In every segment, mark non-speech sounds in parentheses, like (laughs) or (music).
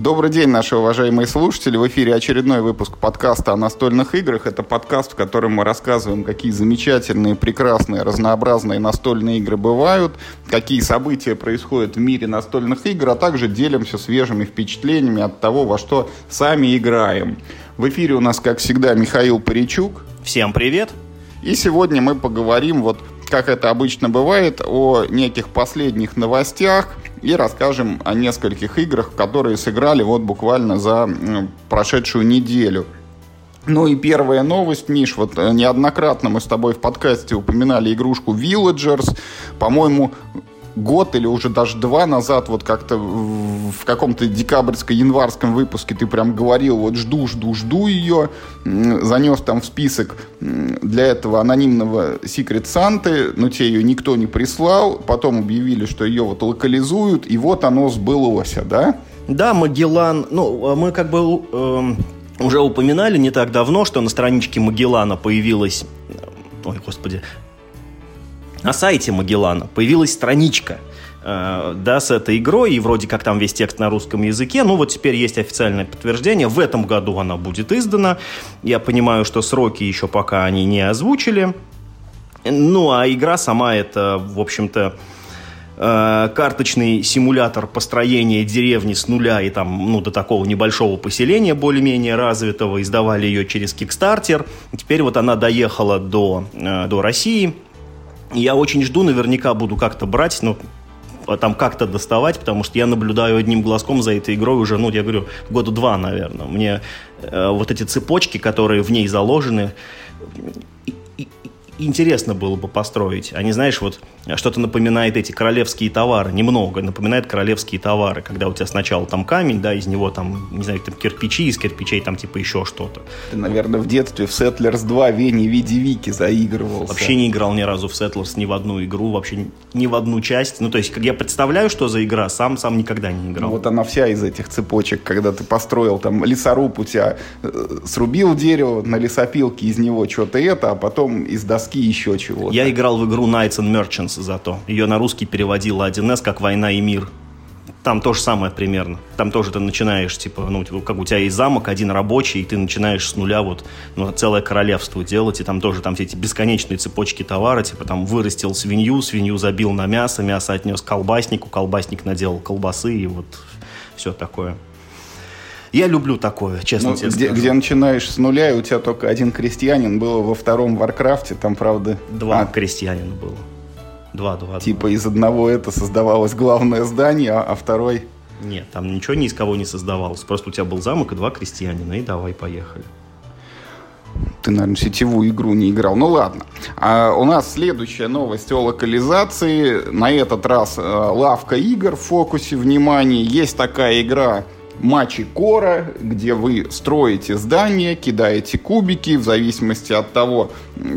Добрый день, наши уважаемые слушатели. В эфире очередной выпуск подкаста о настольных играх. Это подкаст, в котором мы рассказываем, какие замечательные, прекрасные, разнообразные настольные игры бывают, какие события происходят в мире настольных игр, а также делимся свежими впечатлениями от того, во что сами играем. В эфире у нас, как всегда, Михаил Паричук. Всем привет! И сегодня мы поговорим, вот как это обычно бывает, о неких последних новостях – и расскажем о нескольких играх, которые сыграли вот буквально за прошедшую неделю. Ну и первая новость, Миш, вот э, неоднократно мы с тобой в подкасте упоминали игрушку Villagers. По-моему, год или уже даже два назад, вот как-то в каком-то декабрьско-январском выпуске ты прям говорил, вот жду, жду, жду ее, занес там в список для этого анонимного Secret Санты, но те ее никто не прислал, потом объявили, что ее вот локализуют, и вот оно сбылось, да? Да, Магеллан, ну, мы как бы э, уже упоминали не так давно, что на страничке Магеллана появилась ой, господи, на сайте Магеллана появилась страничка э, да, с этой игрой, и вроде как там весь текст на русском языке. Ну вот теперь есть официальное подтверждение. В этом году она будет издана. Я понимаю, что сроки еще пока они не озвучили. Ну, а игра сама это, в общем-то, э, карточный симулятор построения деревни с нуля и там, ну, до такого небольшого поселения более-менее развитого. Издавали ее через Kickstarter. Теперь вот она доехала до, э, до России – я очень жду, наверняка буду как-то брать, ну, там как-то доставать, потому что я наблюдаю одним глазком за этой игрой уже, ну, я говорю, года два, наверное. Мне э, вот эти цепочки, которые в ней заложены, интересно было бы построить. Они, знаешь, вот что-то напоминает эти королевские товары, немного напоминает королевские товары, когда у тебя сначала там камень, да, из него там, не знаю, там кирпичи, из кирпичей там типа еще что-то. Ты, наверное, в детстве в Settlers 2 Вени в виде Вики заигрывался. Вообще не играл ни разу в Settlers ни в одну игру, вообще ни в одну часть. Ну, то есть, как я представляю, что за игра, сам сам никогда не играл. Ну, вот она вся из этих цепочек, когда ты построил там лесоруб у тебя э, срубил дерево на лесопилке, из него что-то это, а потом из доски еще чего-то. Я играл в игру Knights and Merchants зато. Ее на русский переводила 1С как «Война и мир». Там то же самое примерно. Там тоже ты начинаешь, типа, ну, как у тебя есть замок, один рабочий, и ты начинаешь с нуля вот ну, целое королевство делать, и там тоже там все эти бесконечные цепочки товара, типа, там вырастил свинью, свинью забил на мясо, мясо отнес колбаснику, колбасник наделал колбасы, и вот все такое. Я люблю такое, честно ну, тебе где, скажу. Где начинаешь с нуля, и у тебя только один крестьянин был во втором Warcraft е, там, правда... Два а... крестьянина было. Два, два. Типа два. из одного это создавалось главное здание, а, а второй... Нет, там ничего ни из кого не создавалось. Просто у тебя был замок и два крестьянина, и давай, поехали. Ты, наверное, сетевую игру не играл. Ну ладно. А у нас следующая новость о локализации. На этот раз э, лавка игр в фокусе внимания. Есть такая игра матчи кора, где вы строите здание, кидаете кубики, в зависимости от того,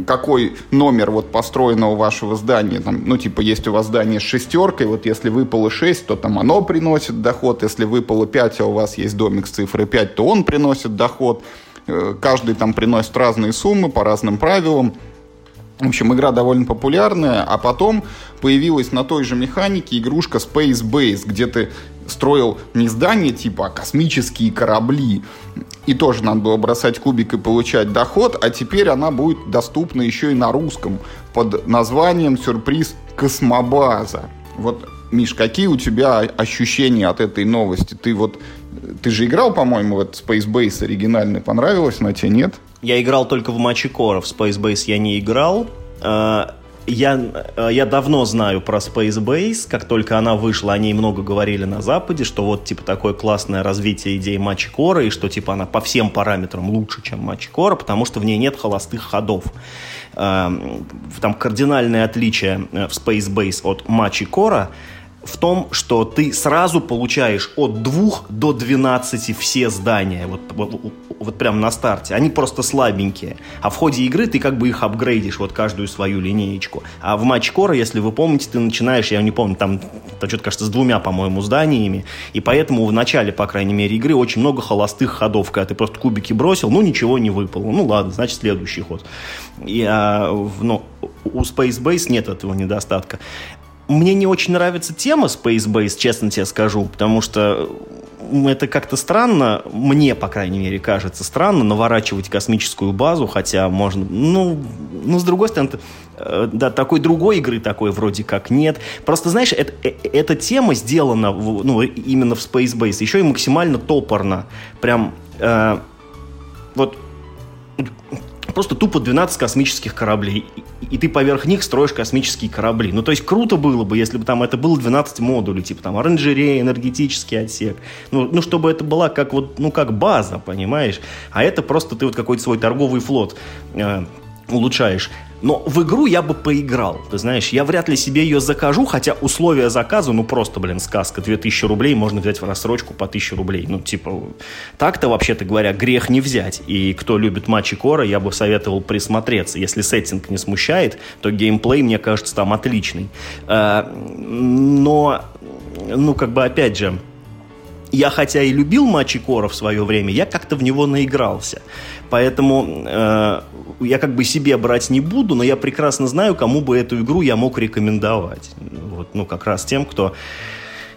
какой номер вот построенного вашего здания. Там, ну, типа, есть у вас здание с шестеркой, вот если выпало 6, то там оно приносит доход, если выпало 5, а у вас есть домик с цифрой 5, то он приносит доход. Э, каждый там приносит разные суммы по разным правилам. В общем, игра довольно популярная, а потом появилась на той же механике игрушка Space Base, где ты строил не здания типа, а космические корабли. И тоже надо было бросать кубик и получать доход, а теперь она будет доступна еще и на русском под названием «Сюрприз Космобаза». Вот, Миш, какие у тебя ощущения от этой новости? Ты вот, ты же играл, по-моему, в этот Space Base оригинальный, понравилось, но тебе нет? Я играл только в матче Кора, в Space Base я не играл. А, я, э, я давно знаю про Space Base, как только она вышла, о ней много говорили на Западе, что вот, типа, такое классное развитие идеи матча Кора, и что, типа, она по всем параметрам лучше, чем матч Кора, потому что в ней нет холостых ходов. Эм, там кардинальное отличие э, в Space Base от матча Кора — в том, что ты сразу получаешь от 2 до 12 все здания, вот, вот, вот прям на старте. Они просто слабенькие. А в ходе игры ты как бы их апгрейдишь, вот каждую свою линеечку. А в матч Кора, если вы помните, ты начинаешь, я не помню, там, там что-то, кажется, с двумя, по-моему, зданиями. И поэтому в начале, по крайней мере, игры очень много холостых ходов, когда ты просто кубики бросил, ну, ничего не выпало. Ну, ладно, значит, следующий ход. И, а, ну, у Space Base нет этого недостатка. Мне не очень нравится тема Space Base, честно тебе скажу, потому что это как-то странно, мне, по крайней мере, кажется странно наворачивать космическую базу, хотя можно, ну, ну с другой стороны, э, да, такой другой игры такой вроде как нет. Просто, знаешь, это, э, эта тема сделана ну, именно в Space Base еще и максимально топорно. Прям э, вот просто тупо 12 космических кораблей, и ты поверх них строишь космические корабли. Ну, то есть круто было бы, если бы там это было 12 модулей, типа там оранжерея, энергетический отсек. Ну, ну, чтобы это была как вот, ну, как база, понимаешь? А это просто ты вот какой-то свой торговый флот э, улучшаешь. Но в игру я бы поиграл, ты знаешь, я вряд ли себе ее закажу, хотя условия заказа, ну просто, блин, сказка, 2000 рублей можно взять в рассрочку по 1000 рублей. Ну, типа, так-то, вообще-то говоря, грех не взять. И кто любит матчи Кора, я бы советовал присмотреться. Если сеттинг не смущает, то геймплей, мне кажется, там отличный. А, но, ну, как бы, опять же, я хотя и любил матчи Кора в свое время, я как-то в него наигрался. Поэтому э, я как бы себе брать не буду, но я прекрасно знаю, кому бы эту игру я мог рекомендовать. Вот, ну, как раз тем, кто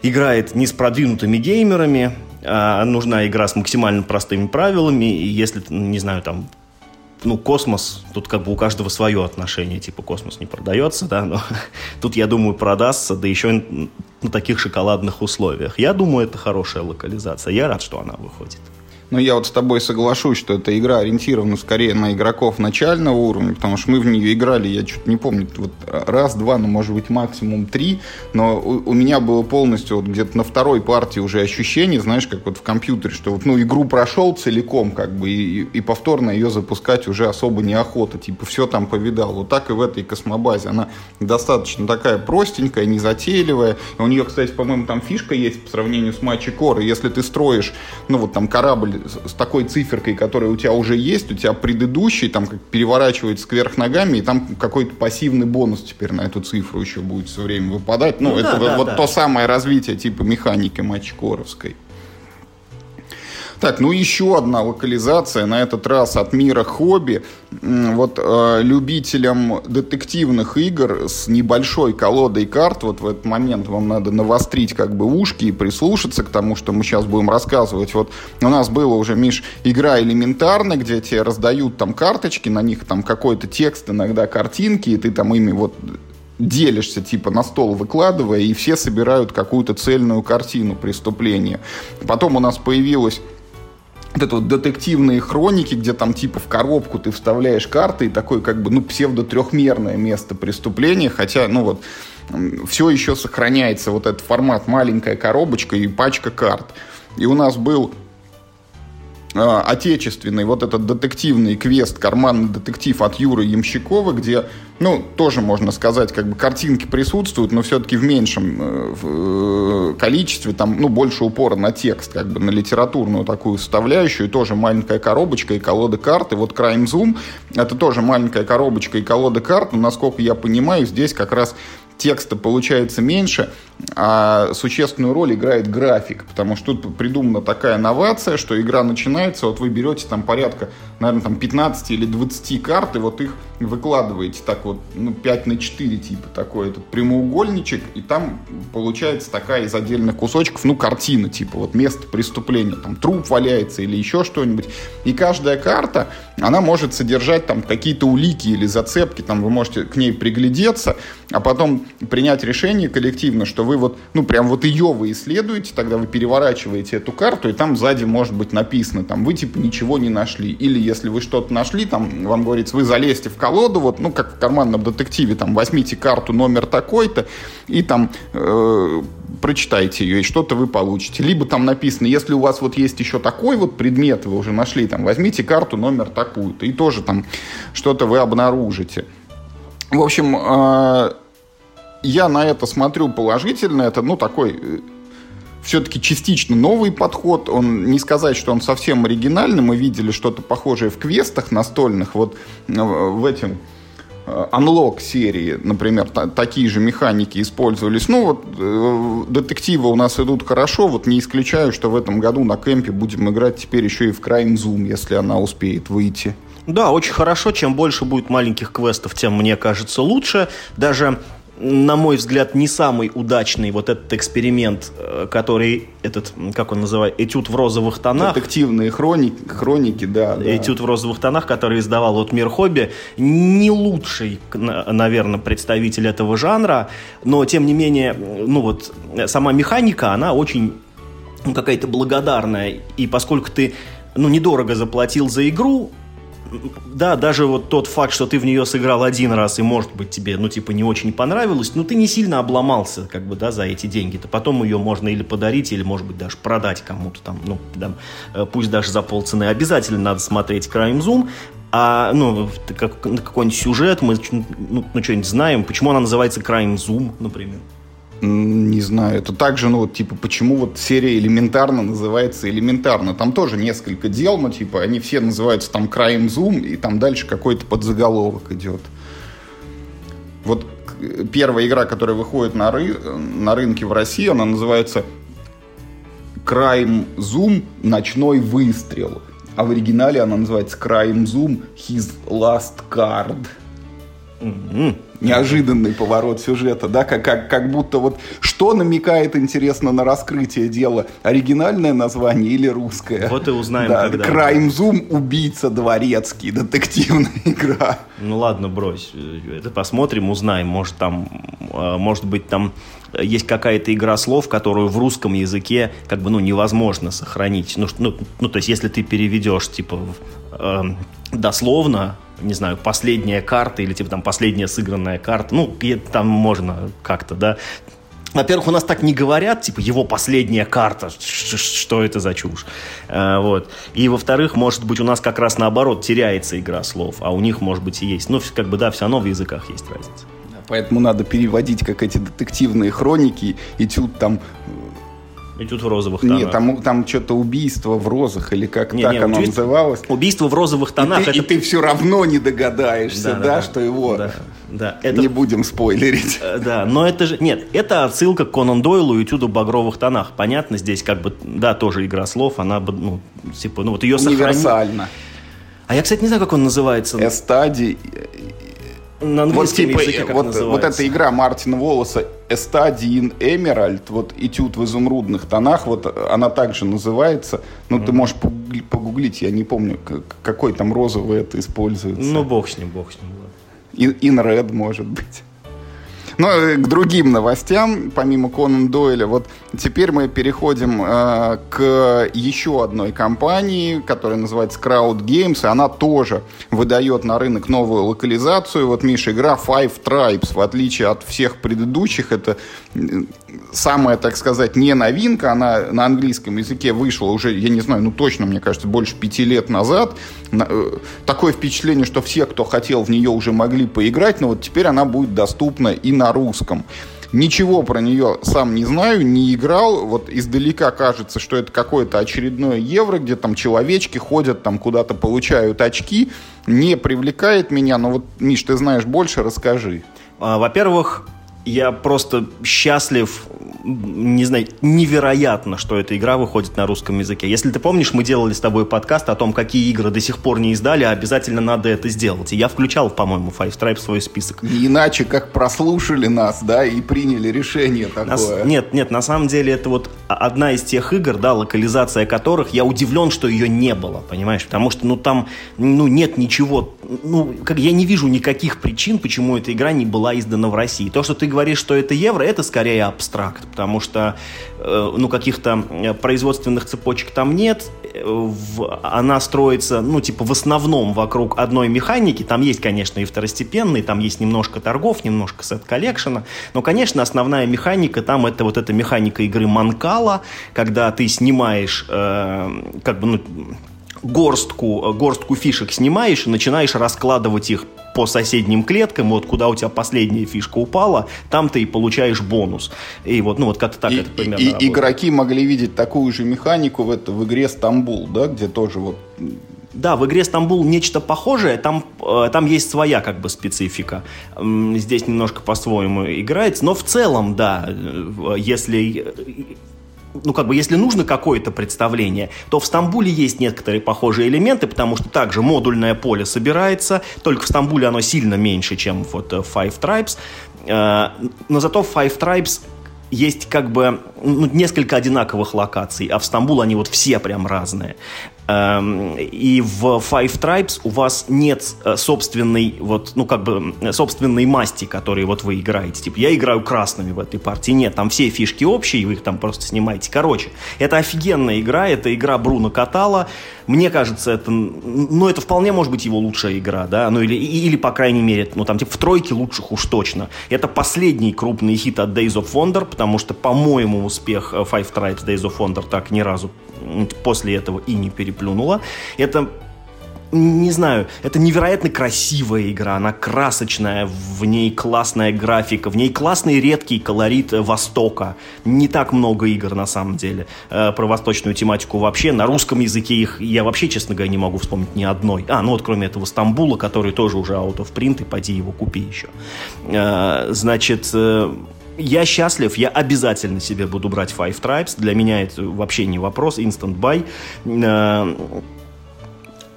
играет не с продвинутыми геймерами, а нужна игра с максимально простыми правилами, и если, не знаю, там, ну, космос, тут как бы у каждого свое отношение, типа космос не продается, да, но (laughs) тут, я думаю, продастся, да еще на таких шоколадных условиях. Я думаю, это хорошая локализация, я рад, что она выходит. Но я вот с тобой соглашусь, что эта игра ориентирована скорее на игроков начального уровня, потому что мы в нее играли, я что-то не помню, вот раз, два, ну, может быть, максимум три, но у, у меня было полностью вот где-то на второй партии уже ощущение, знаешь, как вот в компьютере, что вот, ну, игру прошел целиком, как бы, и, и повторно ее запускать уже особо неохота, типа, все там повидал. Вот так и в этой космобазе. Она достаточно такая простенькая, незатейливая. У нее, кстати, по-моему, там фишка есть по сравнению с матчей Кора. Если ты строишь, ну, вот там корабль с такой циферкой, которая у тебя уже есть, у тебя предыдущий там как переворачивается кверх ногами, и там какой-то пассивный бонус теперь на эту цифру еще будет все время выпадать. Ну, ну это да, вот да. то самое развитие типа механики матчкоровской. Так, ну еще одна локализация, на этот раз от мира хобби. Вот э, любителям детективных игр с небольшой колодой карт, вот в этот момент вам надо навострить как бы ушки и прислушаться к тому, что мы сейчас будем рассказывать. Вот у нас было уже, Миш, игра элементарная, где тебе раздают там карточки, на них там какой-то текст, иногда картинки, и ты там ими вот делишься, типа на стол выкладывая, и все собирают какую-то цельную картину преступления. Потом у нас появилась вот это вот детективные хроники, где там типа в коробку ты вставляешь карты и такое как бы, ну, псевдо-трехмерное место преступления, хотя, ну вот, все еще сохраняется вот этот формат маленькая коробочка и пачка карт. И у нас был отечественный вот этот детективный квест «Карманный детектив» от Юры Ямщикова, где, ну, тоже можно сказать, как бы картинки присутствуют, но все-таки в меньшем э, э, количестве, там, ну, больше упора на текст, как бы на литературную такую составляющую, тоже маленькая коробочка и колода карт, и вот Zoom, это тоже маленькая коробочка и колода карт, но, насколько я понимаю, здесь как раз текста получается меньше, а существенную роль играет график, потому что тут придумана такая новация, что игра начинается, вот вы берете там порядка, наверное, там 15 или 20 карт, и вот их выкладываете так вот, ну, 5 на 4 типа такой этот прямоугольничек, и там получается такая из отдельных кусочков, ну, картина, типа вот место преступления, там труп валяется или еще что-нибудь. И каждая карта, она может содержать там какие-то улики или зацепки, там вы можете к ней приглядеться, а потом принять решение коллективно, что вы вот, ну, прям вот ее вы исследуете, тогда вы переворачиваете эту карту, и там сзади может быть написано, там, вы типа ничего не нашли. Или если вы что-то нашли, там, вам говорится, вы залезьте в колоду, вот, ну, как в карманном детективе, там, возьмите карту номер такой-то, и там э, прочитайте ее, и что-то вы получите. Либо там написано, если у вас вот есть еще такой вот предмет, вы уже нашли, там, возьмите карту номер такую-то, и тоже там что-то вы обнаружите. В общем, э, я на это смотрю положительно. Это, ну, такой э, все-таки частично новый подход. Он не сказать, что он совсем оригинальный. Мы видели что-то похожее в квестах настольных. Вот э, в этом э, Unlock серии, например, та, такие же механики использовались. Ну вот э, детективы у нас идут хорошо, вот не исключаю, что в этом году на кемпе будем играть теперь еще и в Crime Zoom, если она успеет выйти. Да, очень хорошо. Чем больше будет маленьких квестов, тем, мне кажется, лучше. Даже на мой взгляд, не самый удачный вот этот эксперимент, э, который этот, как он называет, этюд в розовых тонах. Детективные хроники, хроники да, да. Этюд в розовых тонах, который издавал вот Мир Хобби, не лучший, наверное, представитель этого жанра, но тем не менее, ну вот сама механика, она очень ну, какая-то благодарная, и поскольку ты ну, недорого заплатил за игру, да, даже вот тот факт, что ты в нее сыграл один раз, и, может быть, тебе, ну, типа, не очень понравилось, но ты не сильно обломался, как бы, да, за эти деньги-то. Потом ее можно или подарить, или, может быть, даже продать кому-то там, ну, там, э, пусть даже за полцены. Обязательно надо смотреть Crime Zoom, а, ну, как, какой-нибудь сюжет, мы, ну, ну что-нибудь знаем, почему она называется Crime Zoom, например. Не знаю, это также, ну, вот, типа, почему вот серия элементарно называется элементарно. Там тоже несколько дел, но, типа, они все называются там Crime Zoom, и там дальше какой-то подзаголовок идет. Вот первая игра, которая выходит на, ры... на рынке в России, она называется Crime Zoom Ночной выстрел. А в оригинале она называется Crime Zoom His Last Card. Mm-hmm. Неожиданный поворот сюжета, да, как, как, как будто вот что намекает, интересно, на раскрытие дела? Оригинальное название или русское? Вот и узнаем, да, когда. Crime Zoom, убийца дворецкий, детективная (laughs) игра. Ну ладно, брось. Это посмотрим, узнаем. Может там, а, может быть там есть какая-то игра слов, которую в русском языке как бы ну невозможно сохранить. Ну, ну, ну то есть если ты переведешь типа э, дословно не знаю, последняя карта или типа там последняя сыгранная карта. Ну, там можно как-то, да. Во-первых, у нас так не говорят, типа, его последняя карта, что это за чушь. А, вот. И, во-вторых, может быть, у нас как раз наоборот теряется игра слов, а у них, может быть, и есть. Ну, как бы, да, все равно в языках есть разница. Поэтому надо переводить, как эти детективные хроники, и тут там Этюд в розовых тонах. Нет, там, там что-то убийство в розах, или как не, так не, оно убийство, называлось. Убийство в розовых тонах. И ты, это... и ты все равно не догадаешься, да, да, да что его... Да, да. Это... Не будем спойлерить. Э, да, но это же... Нет, это отсылка к Конан Дойлу и Этюду в багровых тонах. Понятно, здесь как бы, да, тоже игра слов, она бы, ну, типа, ну вот ее сохранить. Универсально. А я, кстати, не знаю, как он называется. Эстади на английском вот, типа, языке как вот, вот эта игра Мартина Волоса Estadian Emerald, вот этюд в изумрудных тонах, вот она также называется. Ну, mm-hmm. ты можешь погуглить, я не помню, какой там розовый это используется. Ну, бог с ним, бог с ним. In Red, может быть. Но э, к другим новостям, помимо Конан Дойля, вот теперь мы переходим э, к еще одной компании, которая называется Crowd Games, и она тоже выдает на рынок новую локализацию. Вот, Миша, игра Five Tribes, в отличие от всех предыдущих, это самая, так сказать, не новинка, она на английском языке вышла уже, я не знаю, ну точно, мне кажется, больше пяти лет назад. Э, такое впечатление, что все, кто хотел в нее, уже могли поиграть, но вот теперь она будет доступна и на русском. Ничего про нее сам не знаю, не играл. Вот издалека кажется, что это какое-то очередное евро, где там человечки ходят, там куда-то получают очки. Не привлекает меня, но вот, Миш, ты знаешь больше, расскажи. А, во-первых, я просто счастлив не знаю, невероятно, что эта игра выходит на русском языке. Если ты помнишь, мы делали с тобой подкаст о том, какие игры до сих пор не издали, а обязательно надо это сделать. И я включал, по-моему, Five Stripes в свой список. Не иначе, как прослушали нас, да, и приняли решение такое. Нас... Нет, нет, на самом деле это вот одна из тех игр, да, локализация которых, я удивлен, что ее не было, понимаешь? Потому что, ну, там, ну, нет ничего, ну, как я не вижу никаких причин, почему эта игра не была издана в России. То, что ты говоришь, что это евро, это скорее абстракт потому что э, ну, каких-то э, производственных цепочек там нет. Она строится, ну, типа, в основном вокруг одной механики. Там есть, конечно, и второстепенные, там есть немножко торгов, немножко сет-коллекшена. Но, конечно, основная механика там это вот эта механика игры Манкала, когда ты снимаешь, э, как бы, ну, горстку, горстку фишек снимаешь и начинаешь раскладывать их по соседним клеткам, вот куда у тебя последняя фишка упала, там ты и получаешь бонус. И вот, ну вот как-то так и, это примерно И работает. игроки могли видеть такую же механику в, это, в игре Стамбул, да, где тоже вот да, в игре Стамбул нечто похожее, там, э, там есть своя как бы специфика. Здесь немножко по-своему играется, но в целом, да, э, если ну, как бы, если нужно какое-то представление, то в Стамбуле есть некоторые похожие элементы, потому что также модульное поле собирается, только в Стамбуле оно сильно меньше, чем вот э, Five Tribes. Но зато Five Tribes есть как бы ну, несколько одинаковых локаций, а в Стамбул они вот все прям разные. Эм, и в Five Tribes у вас нет э, собственной, вот, ну, как бы, собственной масти, которые вот вы играете. Типа, я играю красными в этой партии. Нет, там все фишки общие, вы их там просто снимаете. Короче, это офигенная игра, это игра Бруно Катала. Мне кажется, это, ну, это вполне может быть его лучшая игра, да, ну, или, или по крайней мере, ну, там, типа, в тройке лучших уж точно. Это последний крупный хит от Days of Wonder, потому что, по-моему, успех э, Five Tribes Days of Wonder так ни разу после этого и не переплюнула. Это не знаю, это невероятно красивая игра, она красочная, в ней классная графика, в ней классный редкий колорит Востока. Не так много игр на самом деле э, про восточную тематику вообще. На русском языке их я вообще, честно говоря, не могу вспомнить ни одной. А, ну вот кроме этого Стамбула, который тоже уже out of print, и поди его купи еще. Э, значит, э, я счастлив, я обязательно себе буду брать Five Tribes. Для меня это вообще не вопрос, instant buy.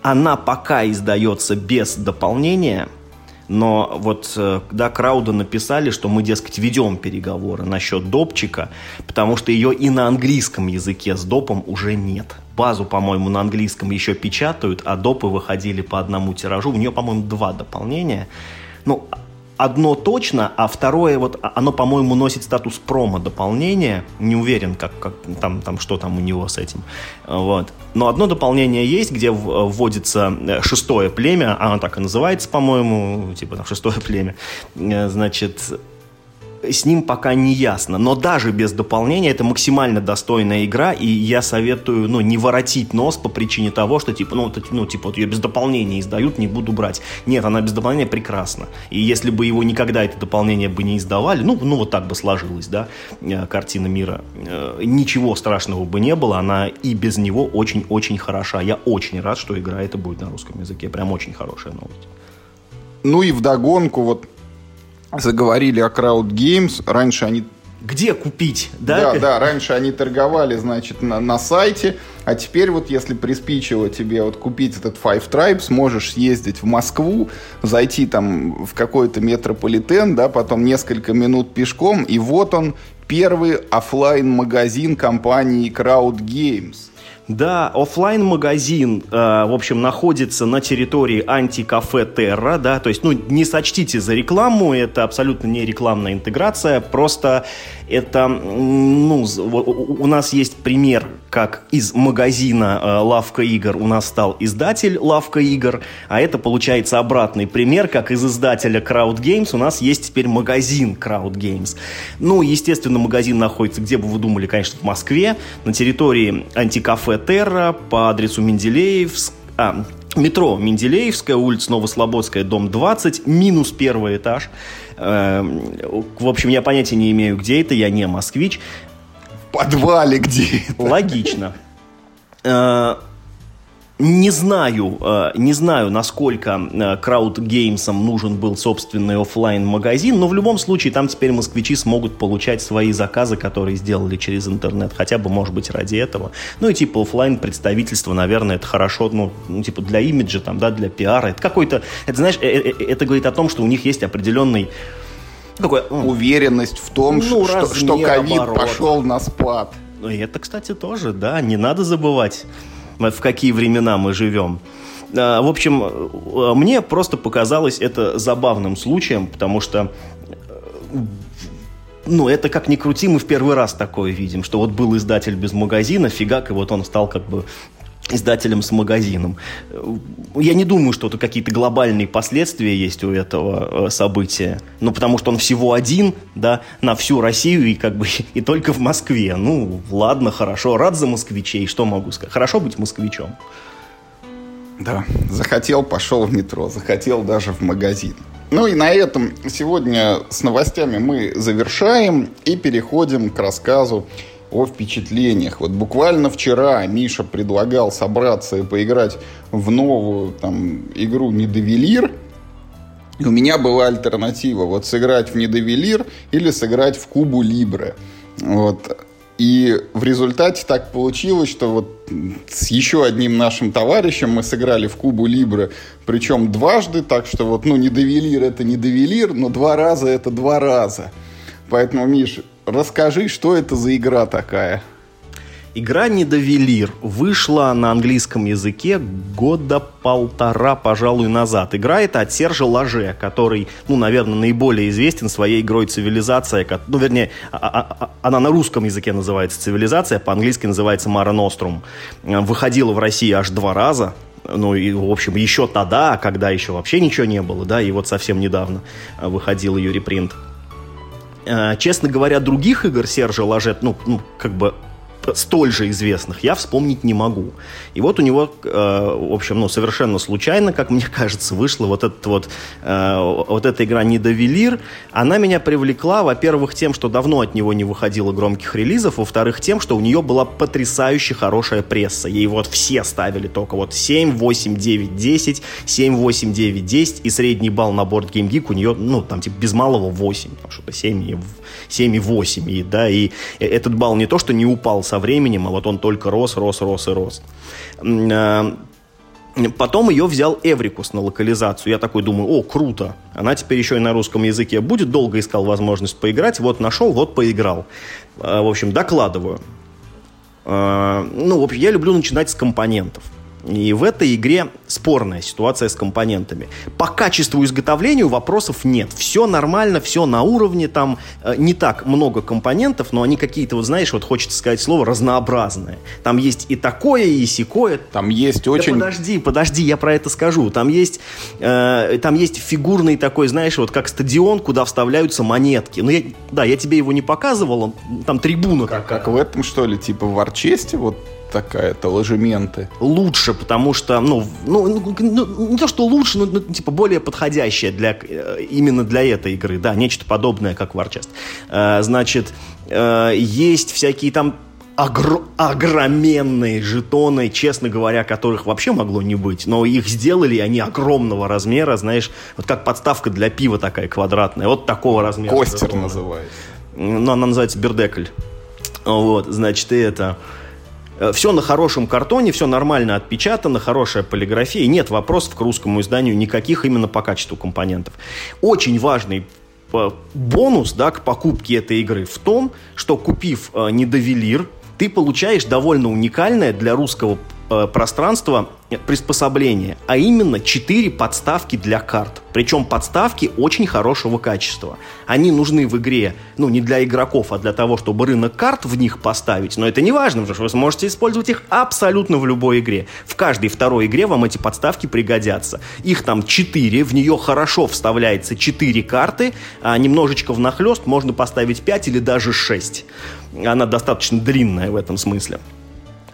Э, она пока издается без дополнения, но вот э, когда Крауда написали, что мы, дескать, ведем переговоры насчет допчика, потому что ее и на английском языке с допом уже нет. Базу, по-моему, на английском еще печатают, а допы выходили по одному тиражу. У нее, по-моему, два дополнения. Ну, одно точно, а второе, вот а, оно, по-моему, носит статус промо дополнения. Не уверен, как, как там, там, что там у него с этим. Вот. Но одно дополнение есть, где вводится э, шестое племя, оно так и называется, по-моему, типа там шестое племя. Э, значит, с ним пока не ясно. Но даже без дополнения это максимально достойная игра, и я советую, ну, не воротить нос по причине того, что, типа, ну, ну типа, вот ее без дополнения издают, не буду брать. Нет, она без дополнения прекрасна. И если бы его никогда это дополнение бы не издавали, ну, ну вот так бы сложилось, да, э, картина мира, э, ничего страшного бы не было, она и без него очень-очень хороша. Я очень рад, что игра это будет на русском языке. Прям очень хорошая новость. Ну и вдогонку, вот заговорили о Crowd Games. Раньше они где купить, да? Да, да, раньше они торговали, значит, на, на сайте, а теперь вот если приспичило тебе вот купить этот Five Tribes, можешь съездить в Москву, зайти там в какой-то метрополитен, да, потом несколько минут пешком, и вот он, первый офлайн магазин компании Crowd Games. Да, офлайн магазин э, в общем, находится на территории антикафе Терра, да, то есть, ну, не сочтите за рекламу, это абсолютно не рекламная интеграция, просто это, ну, у нас есть пример, как из магазина э, Лавка игр у нас стал издатель Лавка игр, а это получается обратный пример, как из издателя Crowd Games у нас есть теперь магазин Crowd Games. Ну, естественно, магазин находится, где бы вы думали, конечно, в Москве, на территории антикафе Терра по адресу Менделеевск, а, метро Менделеевская, улица Новослободская, дом 20, минус первый этаж. Эм, в общем, я понятия не имею, где это, я не москвич. В подвале где это? Логично. Не знаю, э, не знаю, насколько Crowd э, нужен был собственный офлайн магазин но в любом случае там теперь москвичи смогут получать свои заказы, которые сделали через интернет, хотя бы, может быть, ради этого. Ну и типа офлайн представительство, наверное, это хорошо, ну, ну, типа для имиджа, там, да, для пиара. Это какой-то, это, знаешь, э, это говорит о том, что у них есть определенный какой, уверенность в том, ну, что, что ковид пошел на спад. Ну, и это, кстати, тоже, да, не надо забывать в какие времена мы живем. А, в общем, э, мне просто показалось это забавным случаем, потому что э, ну, это как ни крути, мы в первый раз такое видим, что вот был издатель без магазина, фигак, и вот он стал как бы издателем с магазином. Я не думаю, что это какие-то глобальные последствия есть у этого э, события. Ну, потому что он всего один, да, на всю Россию и как бы (laughs) и только в Москве. Ну, ладно, хорошо, рад за москвичей, что могу сказать. Хорошо быть москвичом. Да, захотел, пошел в метро, захотел даже в магазин. Ну и на этом сегодня с новостями мы завершаем и переходим к рассказу о впечатлениях. Вот буквально вчера Миша предлагал собраться и поиграть в новую там, игру «Недовелир», и у меня была альтернатива. Вот сыграть в «Недовелир» или сыграть в «Кубу Либре». Вот. И в результате так получилось, что вот с еще одним нашим товарищем мы сыграли в Кубу Либры, причем дважды, так что вот, ну, не довелир это не довелир, но два раза это два раза. Поэтому, Миш, расскажи, что это за игра такая? Игра «Недовелир» вышла на английском языке года полтора, пожалуй, назад. Игра эта от Сержа Лаже, который, ну, наверное, наиболее известен своей игрой «Цивилизация». Ну, вернее, а, а, а, она на русском языке называется «Цивилизация», по-английски называется «Мара Нострум». Выходила в России аж два раза, ну и, в общем, еще тогда, когда еще вообще ничего не было, да, и вот совсем недавно выходил ее репринт. Честно говоря, других игр Сержа Ложет, ну, ну, как бы столь же известных я вспомнить не могу. И вот у него, э, в общем, ну, совершенно случайно, как мне (laughs) кажется, вышла вот, этот вот, э, вот эта игра «Недовелир». Она меня привлекла, во-первых, тем, что давно от него не выходило громких релизов, во-вторых, тем, что у нее была потрясающе хорошая пресса. Ей вот все ставили только вот 7, 8, 9, 10, 7, 8, 9, 10, и средний балл на борт Game Geek у нее, ну, там, типа, без малого 8, там, что-то 7 и, 7 и 8, и, да, и этот балл не то, что не упал со временем, а вот он только рос, рос, рос и рос. Э, потом ее взял Эврикус на локализацию. Я такой думаю, о, круто. Она теперь еще и на русском языке будет. Долго искал возможность поиграть. Вот нашел, вот поиграл. Э, в общем, докладываю. Э, ну, в общем, я люблю начинать с компонентов. И в этой игре спорная ситуация с компонентами. По качеству изготовления вопросов нет. Все нормально, все на уровне, там э, не так много компонентов, но они какие-то, вот знаешь, вот хочется сказать слово, разнообразные. Там есть и такое, и сякое. Там есть очень... Да подожди, подожди, я про это скажу. Там есть, э, там есть фигурный такой, знаешь, вот как стадион, куда вставляются монетки. Ну, я, да, я тебе его не показывал, там трибуна как, Как в этом, что ли, типа в Арчесте, вот такая-то, ложементы? Лучше, потому что, ну, ну, ну, ну не то, что лучше, но, ну, типа, более подходящее для, э, именно для этой игры, да, нечто подобное, как Warchest. Э, значит, э, есть всякие там огр огроменные жетоны, честно говоря, которых вообще могло не быть, но их сделали, они огромного размера, знаешь, вот как подставка для пива такая квадратная, вот такого размера. Костер называется. Ну, она называется бердекль. Вот, значит, и это... Э, все на хорошем картоне, все нормально отпечатано, хорошая полиграфия, нет вопросов к русскому изданию никаких именно по качеству компонентов. Очень важный э, бонус да, к покупке этой игры в том, что купив э, недовелир, ты получаешь довольно уникальное для русского э, пространства приспособление, а именно 4 подставки для карт. Причем подставки очень хорошего качества. Они нужны в игре, ну, не для игроков, а для того, чтобы рынок карт в них поставить. Но это не важно, потому что вы сможете использовать их абсолютно в любой игре. В каждой второй игре вам эти подставки пригодятся. Их там 4, в нее хорошо вставляется 4 карты, а немножечко внахлест можно поставить 5 или даже 6. Она достаточно длинная в этом смысле.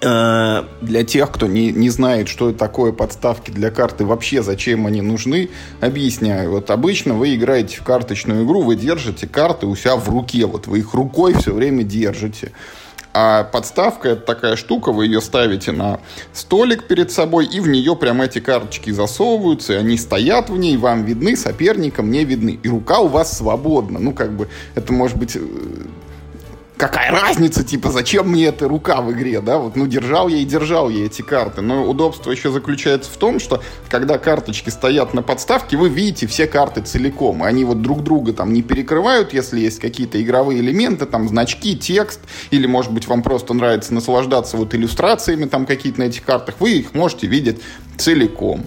Э, для тех, кто не, не знает, что такое подставки для карты, вообще зачем они нужны, объясняю. Вот обычно вы играете в карточную игру, вы держите карты у себя в руке, вот вы их рукой все время держите. А подставка это такая штука, вы ее ставите на столик перед собой, и в нее прям эти карточки засовываются, и они стоят в ней, вам видны, соперникам не видны. И рука у вас свободна. Ну, как бы, это может быть э, какая разница, типа, зачем мне эта рука в игре, да, вот, ну, держал я и держал я эти карты, но удобство еще заключается в том, что, когда карточки стоят на подставке, вы видите все карты целиком, они вот друг друга там не перекрывают, если есть какие-то игровые элементы, там, значки, текст, или, может быть, вам просто нравится наслаждаться вот иллюстрациями там какие-то на этих картах, вы их можете видеть целиком.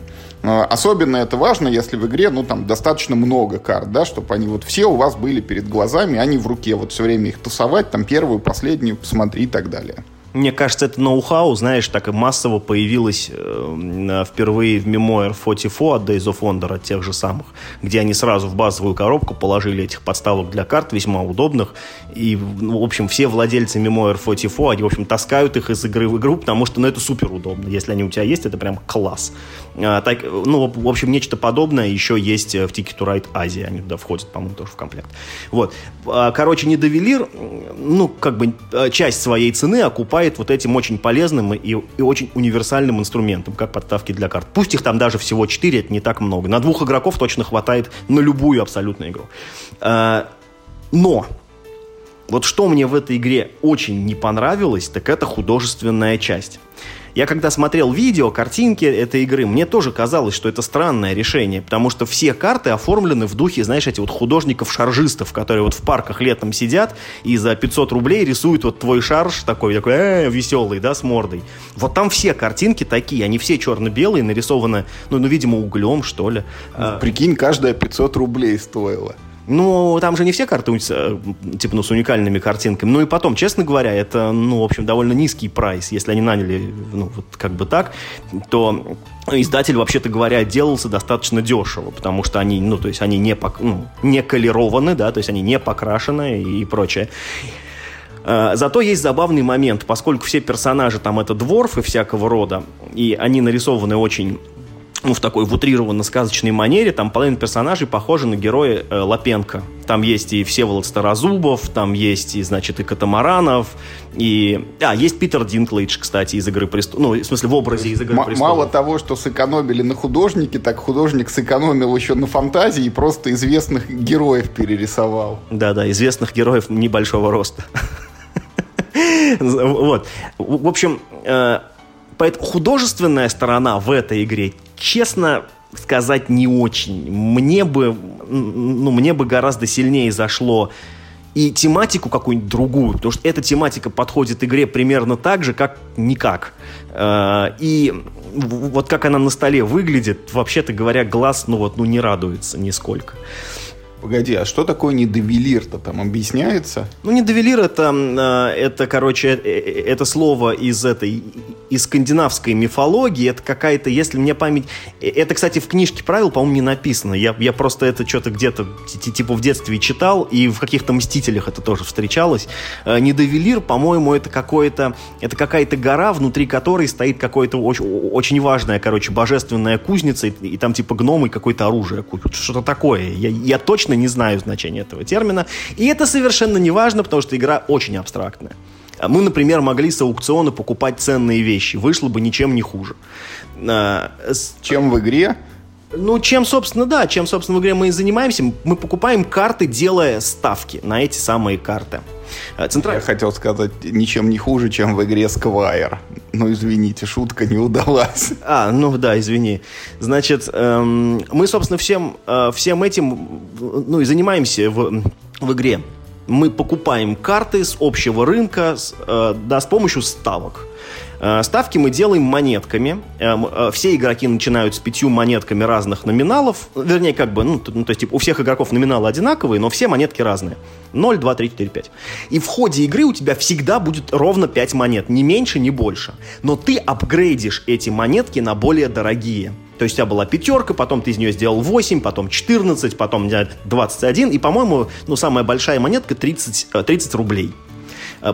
А, особенно это важно, если в игре, ну, там, достаточно много карт, да, чтобы они вот все у вас были перед глазами, а не в руке. Вот все время их тусовать, там, первую, последнюю, посмотри и так далее. Мне кажется, это ноу-хау, знаешь, так и массово появилось э, впервые в Memoir 44 от Days of Wonder, от тех же самых, где они сразу в базовую коробку положили этих подставок для карт, весьма удобных, и, ну, в общем, все владельцы Memoir 44, они, в общем, таскают их из игры в игру, потому что, ну, это супер удобно. Если они у тебя есть, это прям класс. А, так, ну, в общем, нечто подобное еще есть в Ticket to Ride Азия, они туда входят, по-моему, тоже в комплект. Вот. А, короче, недовелир, ну, как бы э, часть своей цены окупает обладает вот этим очень полезным и, и очень универсальным инструментом, как подставки для карт. Пусть их там даже всего 4, это не так много. На двух игроков точно хватает на любую абсолютно игру. А, но вот что мне в этой игре очень не понравилось, так это художественная часть. Я когда смотрел видео, картинки этой игры, мне тоже казалось, что это странное решение, потому что все карты оформлены в духе, знаешь, этих вот художников-шаржистов, которые вот в парках летом сидят и за 500 рублей рисуют вот твой шарж такой, такой э, веселый, да, с мордой. Вот там все картинки такие, они все черно-белые, нарисованы, ну, ну, видимо, углем, что ли. Прикинь, каждая 500 рублей стоила. Ну, там же не все карты, типа, ну, с уникальными картинками. Ну и потом, честно говоря, это, ну, в общем, довольно низкий прайс. Если они наняли, ну, вот как бы так, то издатель, вообще-то говоря, делался достаточно дешево, потому что они, ну, то есть они не, пок, ну, не колерованы, да, то есть они не покрашены и прочее. Э, зато есть забавный момент, поскольку все персонажи там это дворфы всякого рода, и они нарисованы очень ну, в такой в утрированно-сказочной манере, там половина персонажей похожи на героя э, Лапенко. Там есть и Всеволод Старозубов, там есть и, значит, и Катамаранов, и... А, есть Питер Динклейдж, кстати, из «Игры престолов». Ну, в смысле, в образе из «Игры М- престолов». Мало того, что сэкономили на художнике, так художник сэкономил еще на фантазии и просто известных героев перерисовал. Да-да, известных героев небольшого роста. (laughs) Вот. В общем, э, Поэтому художественная сторона в этой игре, честно сказать, не очень. Мне бы, ну, мне бы гораздо сильнее зашло и тематику какую-нибудь другую, потому что эта тематика подходит игре примерно так же, как никак. Э, и вот как она на столе выглядит, вообще-то говоря, глаз, ну вот, ну не радуется нисколько. Погоди, а что такое недовелир-то там объясняется? Ну, недовелир это, э, это, короче, э, э, это слово из этой, из скандинавской мифологии. Это какая-то, если мне память... Это, кстати, в книжке правил, по-моему, не написано. Я, я просто это что-то где-то, типа, в детстве читал, и в каких-то «Мстителях» это тоже встречалось. Недовелир, по-моему, это какое-то... Это какая-то гора, внутри которой стоит какое-то очень, очень важное, короче, божественная кузница, и, и там, типа, гномы какое-то оружие. Что-то такое. Я, я точно не знаю значения этого термина. И это совершенно не важно, потому что игра очень абстрактная. Мы, например, могли с аукциона покупать ценные вещи. Вышло бы ничем не хуже. А, чем в игре? Ну, чем, собственно, да, чем, собственно, в игре мы и занимаемся. Мы покупаем карты, делая ставки на эти самые карты. А, Централь... Я хотел сказать, ничем не хуже, чем в игре Squire. Ну, извините, шутка не удалась. А, ну да, извини. Значит, эм, мы, собственно, всем, э, всем этим ну, и занимаемся в, в игре. Мы покупаем карты с общего рынка с, э, да, с помощью ставок. Э, ставки мы делаем монетками. Э, э, все игроки начинают с пятью монетками разных номиналов. Вернее, как бы, ну, ну, то есть, типа, у всех игроков номиналы одинаковые, но все монетки разные. 0, 2, 3, 4, 5. И в ходе игры у тебя всегда будет ровно 5 монет. Ни меньше, ни больше. Но ты апгрейдишь эти монетки на более дорогие. То есть у тебя была пятерка, потом ты из нее сделал 8, потом 14, потом 21, и, по-моему, ну, самая большая монетка 30, 30 рублей.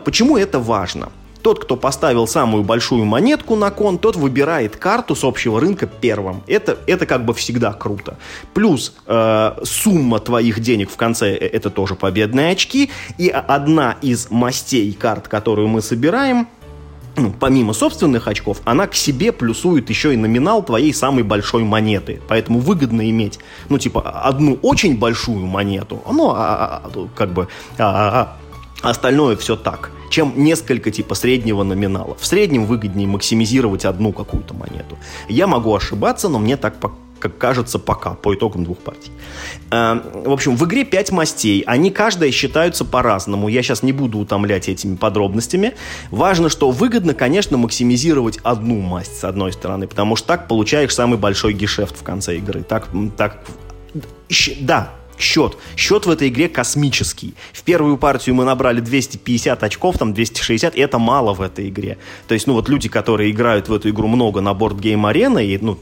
Почему это важно? Тот, кто поставил самую большую монетку на кон, тот выбирает карту с общего рынка первым. Это, это как бы всегда круто. Плюс э, сумма твоих денег в конце э, это тоже победные очки. И одна из мастей карт, которую мы собираем, ну, помимо собственных очков, она к себе плюсует еще и номинал твоей самой большой монеты. Поэтому выгодно иметь, ну, типа, одну очень большую монету, ну, а, а, а как бы, а, а, остальное все так чем несколько типа среднего номинала. В среднем выгоднее максимизировать одну какую-то монету. Я могу ошибаться, но мне так как кажется пока, по итогам двух партий. Э, в общем, в игре 5 мастей. Они каждая считаются по-разному. Я сейчас не буду утомлять этими подробностями. Важно, что выгодно, конечно, максимизировать одну масть с одной стороны, потому что так получаешь самый большой гешефт в конце игры. Так, так да, счет. Счет в этой игре космический. В первую партию мы набрали 250 очков, там 260, и это мало в этой игре. То есть, ну вот люди, которые играют в эту игру много на Game Arena, и, ну,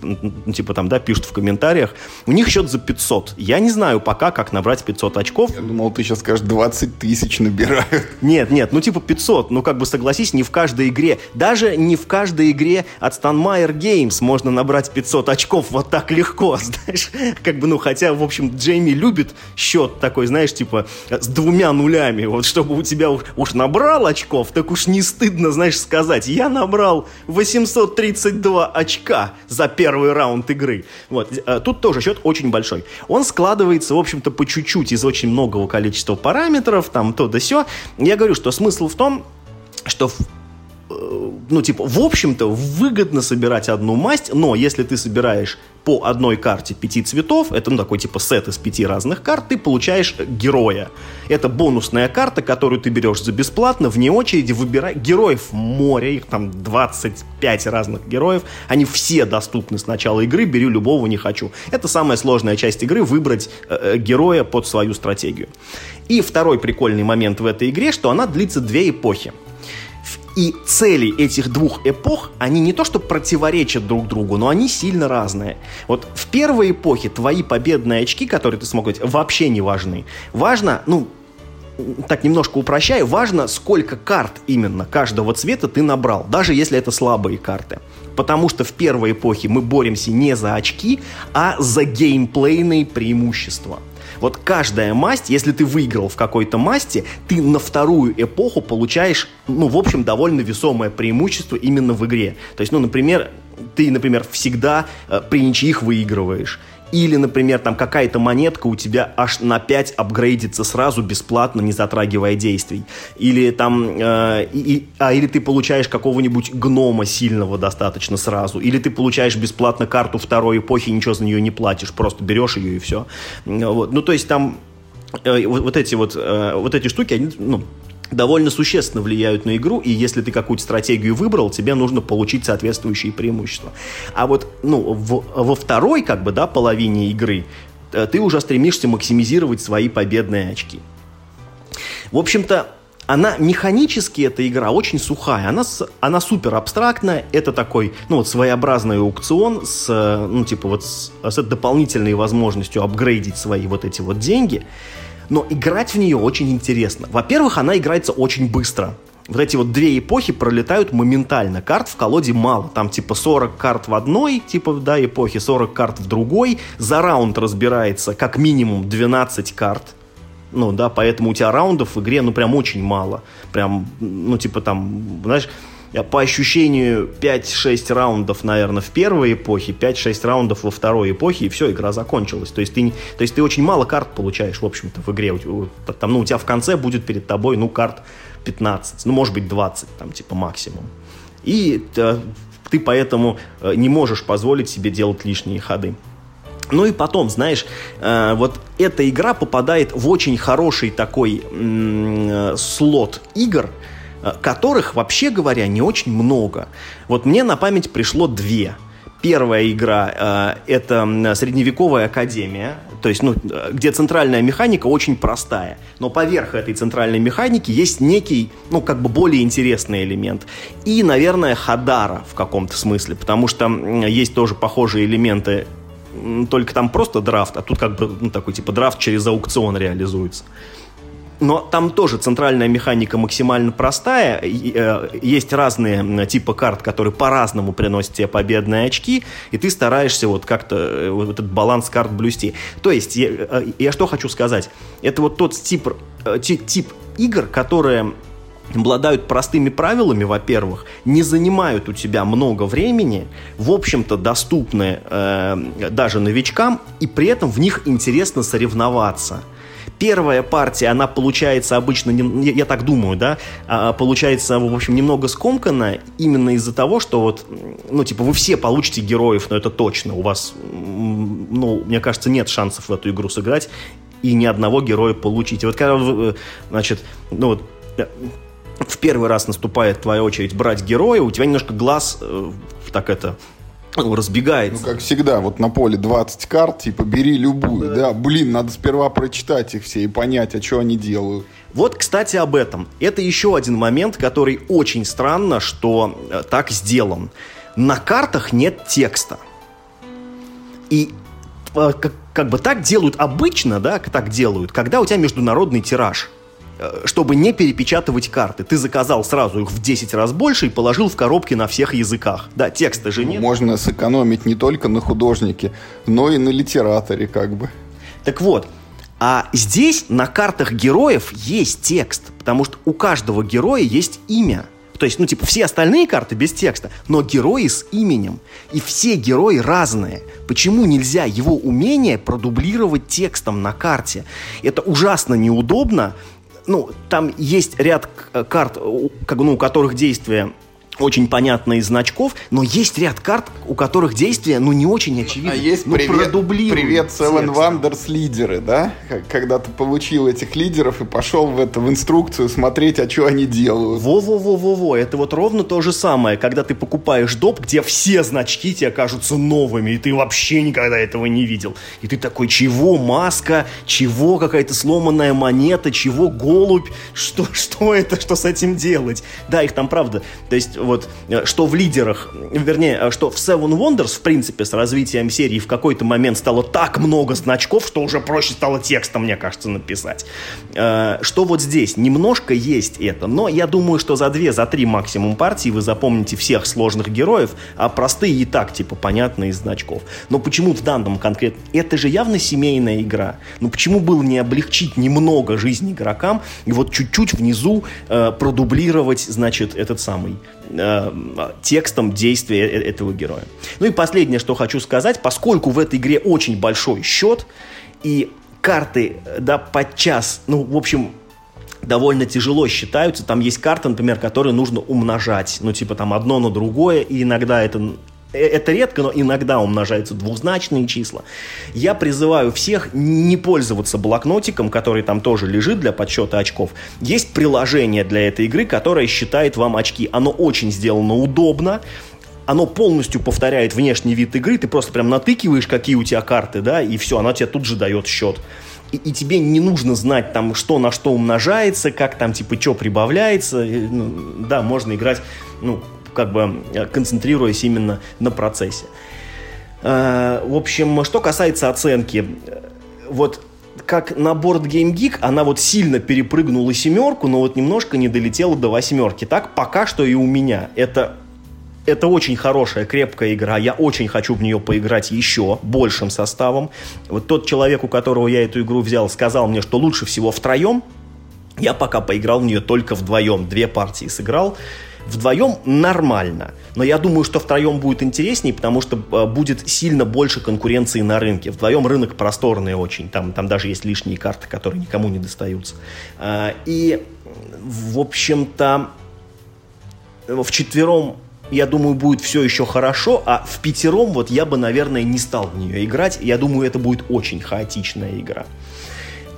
типа там, да, пишут в комментариях, у них счет за 500. Я не знаю пока, как набрать 500 очков. Я думал, ты сейчас скажешь, 20 тысяч набирают. (laughs) Нет, нет, ну типа 500. Ну как бы согласись, не в каждой игре, даже не в каждой игре от Stanmeyer Games можно набрать 500 очков вот так легко, (laughs) знаешь. Как бы, ну хотя, в общем, Джейми любит любит счет такой, знаешь, типа с двумя нулями. Вот чтобы у тебя уж, уж набрал очков, так уж не стыдно, знаешь, сказать. Я набрал 832 очка за первый раунд игры. Вот. Э, тут тоже счет очень большой. Он складывается, в общем-то, по чуть-чуть из очень многого количества параметров, там то да сё. Я говорю, что смысл в том, что ну, типа, в общем-то, выгодно собирать одну масть, но если ты собираешь по одной карте пяти цветов, это, ну, такой, типа, сет из пяти разных карт, ты получаешь героя. Это бонусная карта, которую ты берешь за бесплатно, вне очереди, выбирай. Героев море, их там 25 разных героев, они все доступны с начала игры, бери любого, не хочу. Это самая сложная часть игры, выбрать э, э героя под свою стратегию. И второй прикольный момент в этой игре, что она длится две эпохи. И цели этих двух эпох, они не то что противоречат друг другу, но они сильно разные. Вот в первой эпохе твои победные очки, которые ты смог взять, вообще не важны. Важно, ну, так немножко упрощаю, важно, сколько карт именно каждого цвета ты набрал, даже если это слабые карты. Потому что в первой эпохе мы боремся не за очки, а за геймплейные преимущества. Вот каждая масть, если ты выиграл в какой-то масти, ты на вторую эпоху получаешь, ну, в общем, довольно весомое преимущество именно в игре. То есть, ну, например, ты, например, всегда э, при ничьих выигрываешь. Или, например, там какая-то монетка у тебя аж на 5 апгрейдится сразу бесплатно, не затрагивая действий. Или там, э, и, а, или ты получаешь какого-нибудь гнома сильного достаточно сразу. Или ты получаешь бесплатно карту второй эпохи, ничего за нее не платишь, просто берешь ее и все. Вот. Ну, то есть там э, вот, вот эти вот, э, вот эти штуки, они, ну, довольно существенно влияют на игру, и если ты какую-то стратегию выбрал, тебе нужно получить соответствующие преимущества. А вот, ну, в, во второй, как бы, да, половине игры э, ты уже стремишься максимизировать свои победные очки. В общем-то, она механически, эта игра, очень сухая. Она, она супер абстрактная. Это такой, ну вот, своеобразный аукцион с, э, ну, типа вот, с, с дополнительной возможностью апгрейдить свои вот эти вот деньги но играть в нее очень интересно. Во-первых, она играется очень быстро. Вот эти вот две эпохи пролетают моментально. Карт в колоде мало. Там типа 40 карт в одной, типа, да, эпохи, 40 карт в другой. За раунд разбирается как минимум 12 карт. Ну, да, поэтому у тебя раундов в игре, ну, прям очень мало. Прям, ну, типа там, знаешь, по ощущению 5-6 раундов, наверное, в первой эпохе, 5-6 раундов во второй эпохе, и все, игра закончилась. То есть ты, то есть ты очень мало карт получаешь, в общем-то, в игре. Там, ну, у тебя в конце будет перед тобой, ну, карт 15, ну, может быть, 20, там, типа, максимум. И э, ты поэтому э, не можешь позволить себе делать лишние ходы. Ну и потом, знаешь, э, вот эта игра попадает в очень хороший такой э, слот игр, Э, которых, вообще говоря, не очень много. Вот мне на память пришло две. Первая игра э, это средневековая академия, то есть, ну, где центральная механика очень простая, но поверх этой центральной механики есть некий, ну, как бы более интересный элемент. И, наверное, Хадара в каком-то смысле, потому что есть тоже похожие элементы, только там просто драфт, а тут как бы ну, такой типа драфт через аукцион реализуется. Но там тоже центральная механика максимально простая. Э, есть разные типы карт, которые по-разному приносят тебе победные очки, и ты стараешься вот как-то э, вот этот баланс карт блюсти. То есть, я, э, я что хочу сказать? Это вот тот тип, тип игр, которые обладают простыми правилами, во-первых, не занимают у тебя много времени, в общем-то доступны э, даже новичкам, и при этом в них интересно соревноваться – первая партия, она получается обычно, я так думаю, да, а, получается, в общем, немного скомканно именно из-за того, что вот, ну, типа, вы все получите героев, но это точно, у вас, ну, мне кажется, нет шансов в эту игру сыграть и ни одного героя получить. И вот когда, значит, ну вот, э, в первый раз наступает твоя очередь брать героя, у тебя немножко глаз э, так это разбегается. Ну, как всегда, вот на поле 20 карт, типа, бери любую, да. да. Блин, надо сперва прочитать их все и понять, а что они делают. Вот, кстати, об этом. Это еще один момент, который очень странно, что э, так сделан. На картах нет текста. И э, как, как бы так делают обычно, да, так делают, когда у тебя международный тираж – чтобы не перепечатывать карты. Ты заказал сразу их в 10 раз больше и положил в коробки на всех языках. Да, текста же нет. Можно сэкономить не только на художнике, но и на литераторе как бы. Так вот, А здесь на картах героев есть текст, потому что у каждого героя есть имя. То есть, ну, типа, все остальные карты без текста, но герои с именем. И все герои разные. Почему нельзя его умение продублировать текстом на карте? Это ужасно неудобно. Ну, там есть ряд карт, как, ну, у которых действие очень понятно из значков, но есть ряд карт, у которых действия, ну, не очень очевидно. А есть ну, привет, привет Seven Wonders лидеры, да? Когда ты получил этих лидеров и пошел в это в инструкцию смотреть, а что они делают. Во-во-во-во-во, это вот ровно то же самое, когда ты покупаешь доп, где все значки тебе кажутся новыми, и ты вообще никогда этого не видел. И ты такой, чего маска, чего какая-то сломанная монета, чего голубь, что, (laughs) что это, что с этим делать? Да, их там правда. То есть вот, э, что в лидерах, вернее, э, что в Seven Wonders, в принципе, с развитием серии в какой-то момент стало так много значков, что уже проще стало текстом, мне кажется, написать. Э, что вот здесь? Немножко есть это, но я думаю, что за две, за три максимум партии вы запомните всех сложных героев, а простые и так, типа, понятные из значков. Но почему в данном конкретно? Это же явно семейная игра. Ну почему было не облегчить немного жизнь игрокам и вот чуть-чуть внизу э, продублировать, значит, этот самый э, текстом действия э, этого героя. Ну и последнее, что хочу сказать, поскольку в этой игре очень большой счет, и карты, да, подчас, ну, в общем, довольно тяжело считаются. Там есть карты, например, которые нужно умножать. Ну, типа там одно на другое, и иногда это Э, это редко, но иногда умножаются двузначные числа. Я призываю всех не пользоваться блокнотиком, который там тоже лежит для подсчета очков. Есть приложение для этой игры, которое считает вам очки. Оно очень сделано удобно, оно полностью повторяет внешний вид игры, ты просто прям натыкиваешь, какие у тебя карты, да, и все, оно тебе тут же дает счет. И, и тебе не нужно знать там, что на что умножается, как там, типа, что прибавляется. Ну, да, можно играть, ну, как бы э, концентрируясь именно на процессе. Э, в общем, что касается оценки, э, вот как на Board Game Geek она вот сильно перепрыгнула семерку, но вот немножко не долетела до восьмерки. Так пока что и у меня. Это это очень хорошая, крепкая игра. Я очень хочу в нее поиграть еще большим составом. Вот тот человек, у которого я эту игру взял, сказал мне, что лучше всего втроем. Я пока поиграл в нее только вдвоем. Две партии сыграл. Вдвоем нормально, но я думаю, что втроем будет интереснее, потому что э, будет сильно больше конкуренции на рынке. Вдвоем рынок просторный очень, там, там даже есть лишние карты, которые никому не достаются. А, и, в общем-то, в четвером я думаю, будет все еще хорошо, а в пятером вот я бы, наверное, не стал в нее играть. Я думаю, это будет очень хаотичная игра.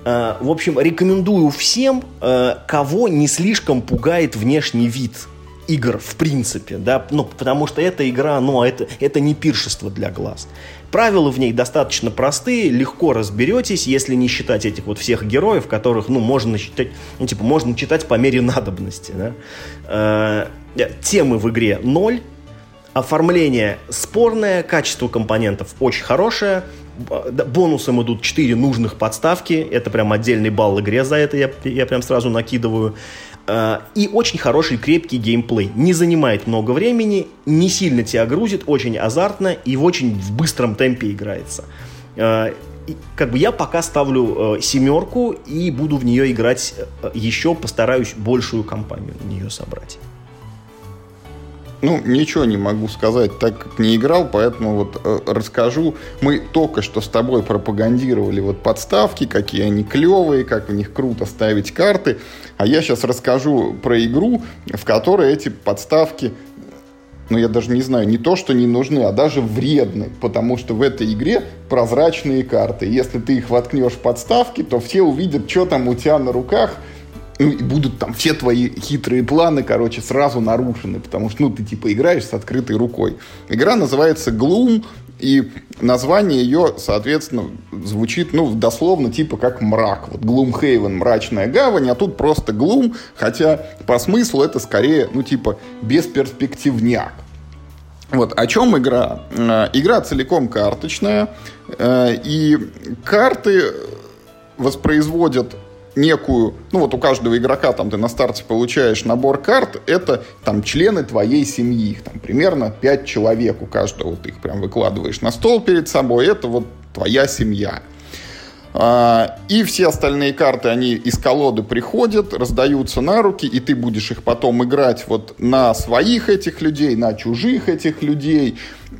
А, в общем, рекомендую всем, э, кого не слишком пугает внешний вид игр в принципе, да, ну, потому что эта игра, ну, это, это не пиршество для глаз. Правила в ней достаточно простые, легко разберетесь, если не считать этих вот всех героев, которых, ну, можно читать, ну, типа, можно читать по мере надобности, да. Э, темы в игре ноль, оформление спорное, качество компонентов очень хорошее, бонусом идут 4 нужных подставки, это прям отдельный балл игре за это, я, я прям сразу накидываю. Э, и очень хороший, крепкий геймплей. Не занимает много времени, не сильно тебя грузит, очень азартно и в очень в быстром темпе играется. Э, и, как бы я пока ставлю э, семерку и буду в нее играть еще, постараюсь большую компанию на нее собрать. Ну, ничего не могу сказать, так как не играл, поэтому вот э, расскажу. Мы только что с тобой пропагандировали вот подставки, какие они клевые, как в них круто ставить карты. А я сейчас расскажу про игру, в которой эти подставки ну, я даже не знаю, не то, что не нужны, а даже вредны, потому что в этой игре прозрачные карты. Если ты их воткнешь в подставки, то все увидят, что там у тебя на руках – будут там все твои хитрые планы, короче, сразу нарушены, потому что, ну, ты, типа, играешь с открытой рукой. Игра называется Gloom, и название ее, соответственно, звучит, ну, дословно, типа, как мрак. Вот Gloomhaven, мрачная гавань, а тут просто Gloom, хотя по смыслу это скорее, ну, типа, бесперспективняк. Вот, о чем игра? Э, игра целиком карточная, э, и карты воспроизводят некую, ну вот у каждого игрока там ты на старте получаешь набор карт, это там члены твоей семьи, их там примерно 5 человек у каждого, ты их прям выкладываешь на стол перед собой, это вот твоя семья. А, и все остальные карты, они из колоды приходят, раздаются на руки, и ты будешь их потом играть вот на своих этих людей, на чужих этих людей.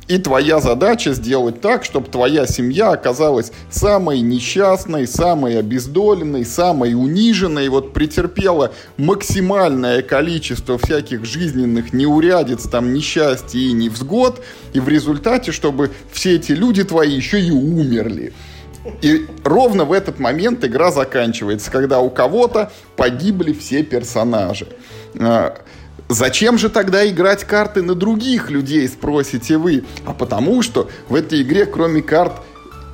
И твоя задача сделать так, чтобы твоя семья оказалась самой несчастной, самой обездоленной, самой униженной, вот претерпела максимальное количество всяких жизненных неурядиц, там, несчастья и невзгод, и в результате, чтобы все эти люди твои еще и умерли. И ровно в этот момент игра заканчивается, когда у кого-то погибли все персонажи. А, Зачем же тогда играть карты на других людей, спросите вы? А потому что в этой игре, кроме карт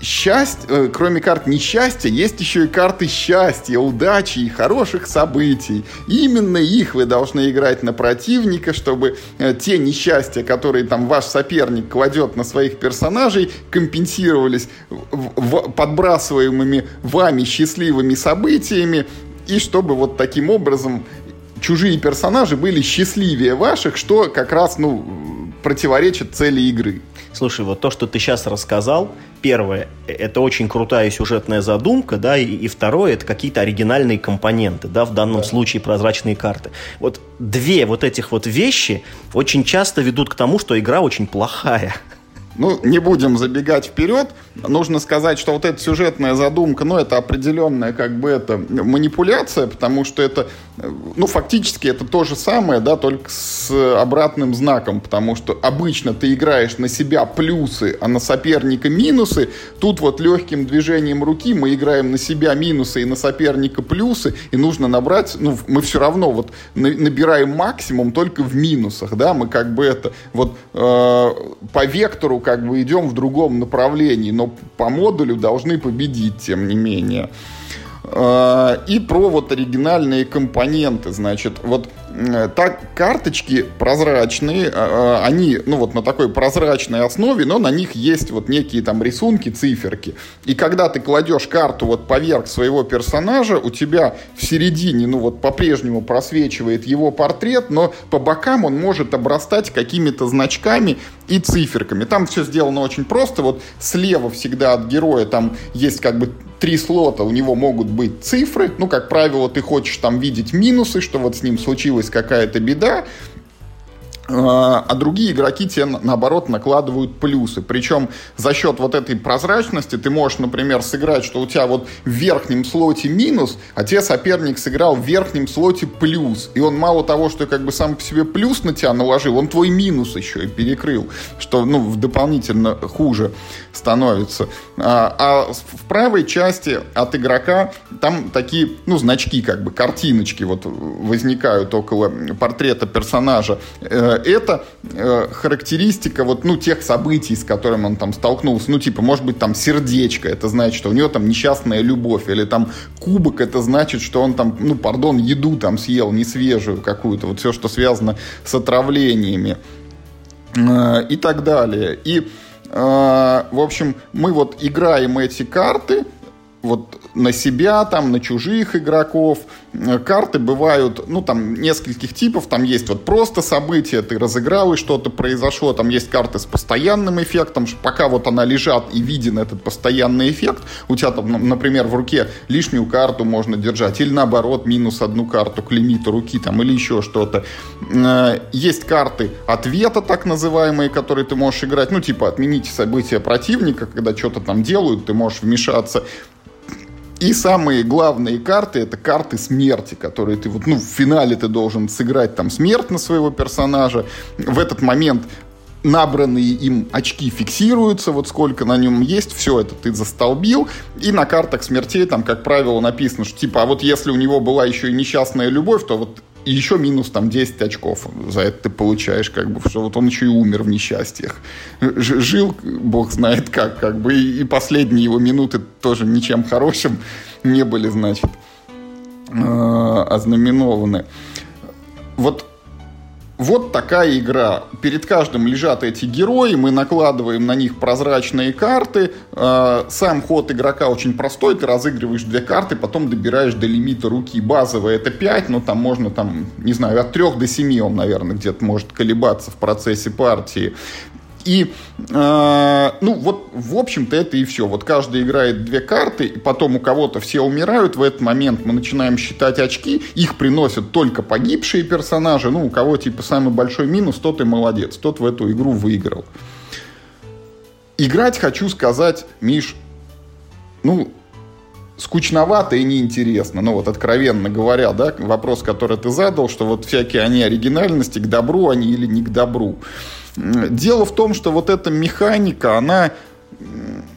счастья, э, кроме карт несчастья, есть еще и карты счастья, удачи и хороших событий. Именно их вы должны играть на противника, чтобы э, те несчастья, которые там ваш соперник кладет на своих персонажей, компенсировались подбрасываемыми вами счастливыми событиями, и чтобы вот таким образом чужие персонажи были счастливее ваших, что как раз, ну, противоречит цели игры. Слушай, вот то, что ты сейчас рассказал, первое, это очень крутая сюжетная задумка, да, и, и второе, это какие-то оригинальные компоненты, да, в данном да. случае прозрачные карты. Вот две вот этих вот вещи очень часто ведут к тому, что игра очень плохая. Ну, не будем забегать вперед. Нужно сказать, что вот эта сюжетная задумка, ну, это определенная как бы это манипуляция, потому что это, ну, фактически это то же самое, да, только с обратным знаком, потому что обычно ты играешь на себя плюсы, а на соперника минусы. Тут вот легким движением руки мы играем на себя минусы и на соперника плюсы, и нужно набрать, ну, мы все равно вот набираем максимум только в минусах, да, мы как бы это вот э, по вектору как бы идем в другом направлении, но по модулю должны победить, тем не менее. А, и про вот оригинальные компоненты, значит, вот так карточки прозрачные, а, а, они, ну вот на такой прозрачной основе, но на них есть вот некие там рисунки, циферки. И когда ты кладешь карту вот поверх своего персонажа, у тебя в середине, ну вот по-прежнему просвечивает его портрет, но по бокам он может обрастать какими-то значками и циферками. Там все сделано очень просто. Вот слева всегда от героя там есть как бы три слота, у него могут быть цифры. Ну, как правило, ты хочешь там видеть минусы, что вот с ним случилась какая-то беда. А, а другие игроки тебе, наоборот, накладывают плюсы. Причем за счет вот этой прозрачности ты можешь, например, сыграть, что у тебя вот в верхнем слоте минус, а тебе соперник сыграл в верхнем слоте плюс. И он мало того, что как бы сам по себе плюс на тебя наложил, он твой минус еще и перекрыл, что ну, дополнительно хуже становится. А, а в правой части от игрока там такие, ну, значки, как бы, картиночки вот возникают около портрета персонажа э, это э, характеристика вот, ну, тех событий, с которыми он там столкнулся. Ну, типа, может быть, там сердечко, это значит, что у него там несчастная любовь. Или там кубок, это значит, что он там, ну, пардон, еду там съел не свежую какую-то. Вот все, что связано с отравлениями. Э, и так далее. И, э, в общем, мы вот играем эти карты, вот на себя, там, на чужих игроков. Э, карты бывают, ну, там, нескольких типов. Там есть вот просто события, ты разыграл и что-то произошло. Там есть карты с постоянным эффектом. Пока вот она лежат и виден этот постоянный эффект, у тебя там, например, в руке лишнюю карту можно держать. Или наоборот, минус одну карту к лимиту руки там, или еще что-то. Э, есть карты ответа, так называемые, которые ты можешь играть. Ну, типа, отмените события противника, когда что-то там делают, ты можешь вмешаться. И самые главные карты это карты смерти, которые ты вот, ну, в финале ты должен сыграть там смерть на своего персонажа. В этот момент набранные им очки фиксируются, вот сколько на нем есть, все это ты застолбил, и на картах смертей там, как правило, написано, что типа, а вот если у него была еще и несчастная любовь, то вот и еще минус там 10 очков за это ты получаешь, как бы, что вот он еще и умер в несчастьях. Жил, бог знает как, как бы, и последние его минуты тоже ничем хорошим не были, значит, э, ознаменованы. Вот вот такая игра. Перед каждым лежат эти герои, мы накладываем на них прозрачные карты. А, сам ход игрока очень простой, ты разыгрываешь две карты, потом добираешь до лимита руки. Базовый это 5, но там можно, там, не знаю, от 3 до 7 он, наверное, где-то может колебаться в процессе партии. И, э, ну, вот, в общем-то, это и все. Вот каждый играет две карты, и потом у кого-то все умирают. В этот момент мы начинаем считать очки. Их приносят только погибшие персонажи. Ну, у кого, типа, самый большой минус, тот и молодец. Тот в эту игру выиграл. Играть, хочу сказать, Миш, ну, скучновато и неинтересно. Ну вот откровенно говоря, да, вопрос, который ты задал, что вот всякие они оригинальности, к добру они или не к добру. Дело в том, что вот эта механика, она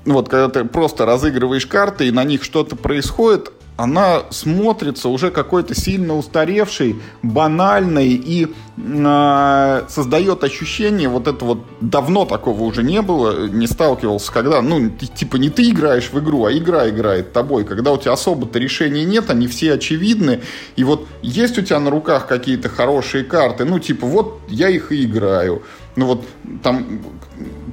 вот когда ты просто разыгрываешь карты и на них что-то происходит, она смотрится уже какой-то сильно устаревшей, банальной и э, создает ощущение, вот это вот давно такого уже не было, не сталкивался, когда, ну, типа не ты играешь в игру, а игра играет тобой, когда у тебя особо-то решений нет, они все очевидны, и вот есть у тебя на руках какие-то хорошие карты, ну, типа, вот я их и играю, ну вот там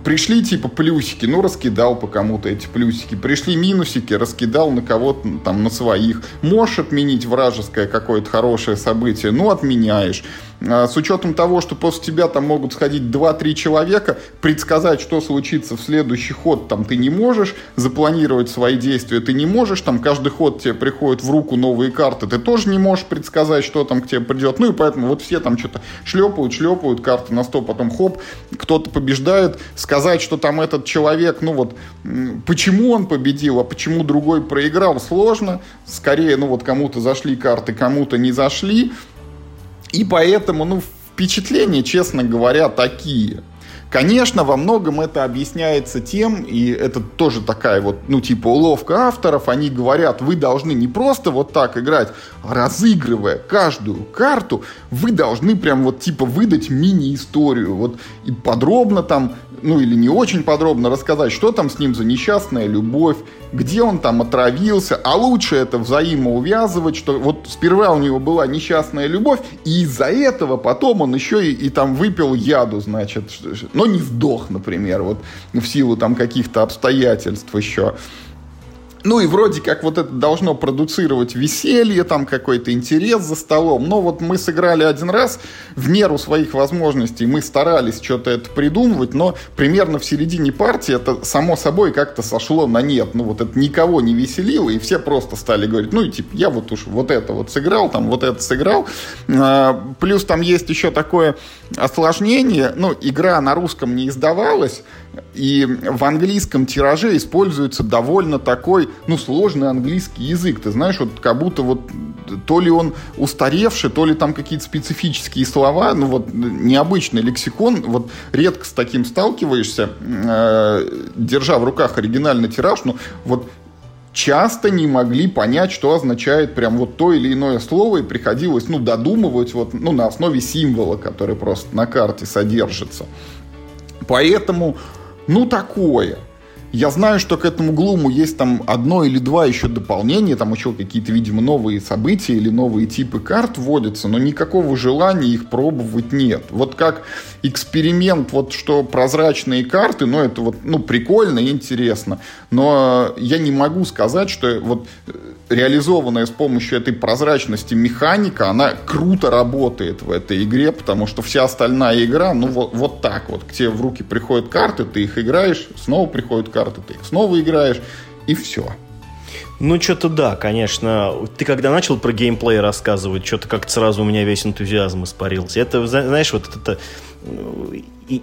пришли типа плюсики, ну раскидал по кому-то эти плюсики. Пришли минусики, раскидал на кого-то там на своих. Можешь отменить вражеское какое-то хорошее событие, ну отменяешь. А, с учетом того, что после тебя там могут сходить 2-3 человека, предсказать, что случится в следующий ход, там ты не можешь, запланировать свои действия ты не можешь, там каждый ход тебе приходит в руку новые карты, ты тоже не можешь предсказать, что там к тебе придет, ну и поэтому вот все там что-то шлепают, шлепают карты на стол, потом хоп, кто-то побеждает, сказать, что там этот человек, ну вот, почему он победил, а почему другой проиграл, сложно, скорее, ну вот кому-то зашли карты, кому-то не зашли, и поэтому, ну, впечатления, честно говоря, такие. Конечно, во многом это объясняется тем, и это тоже такая вот, ну, типа уловка авторов, они говорят, вы должны не просто вот так играть, а разыгрывая каждую карту, вы должны прям вот типа выдать мини-историю, вот и подробно там ну или не очень подробно рассказать, что там с ним за несчастная любовь, где он там отравился, а лучше это взаимоувязывать, что вот сперва у него была несчастная любовь, и из-за этого потом он еще и, и там выпил яду, значит, но не сдох, например, вот в силу там каких-то обстоятельств еще. Ну и вроде как вот это должно продуцировать веселье, там какой-то интерес за столом. Но вот мы сыграли один раз, в меру своих возможностей мы старались что-то это придумывать, но примерно в середине партии это само собой как-то сошло на нет. Ну вот это никого не веселило, и все просто стали говорить, ну и типа я вот уж вот это вот сыграл, там вот это сыграл. А, плюс там есть еще такое осложнение, ну игра на русском не издавалась, и в английском тираже используется довольно такой, ну, сложный английский язык. Ты знаешь, вот как будто вот то ли он устаревший, то ли там какие-то специфические слова, ну, вот необычный лексикон. Вот редко с таким сталкиваешься, э, держа в руках оригинальный тираж, ну, вот часто не могли понять, что означает прям вот то или иное слово, и приходилось, ну, додумывать вот, ну, на основе символа, который просто на карте содержится. Поэтому ну такое. Я знаю, что к этому глуму есть там одно или два еще дополнения, там еще какие-то, видимо, новые события или новые типы карт вводятся, но никакого желания их пробовать нет. Вот как эксперимент, вот что прозрачные карты, ну это вот, ну прикольно и интересно, но я не могу сказать, что вот реализованная с помощью этой прозрачности механика, она круто работает в этой игре, потому что вся остальная игра, ну вот, вот так вот, к тебе в руки приходят карты, ты их играешь, снова приходят карты, ты их снова играешь, и все. Ну, что-то да, конечно. Ты когда начал про геймплей рассказывать, что-то как-то сразу у меня весь энтузиазм испарился. Это, знаешь, вот это... И, и,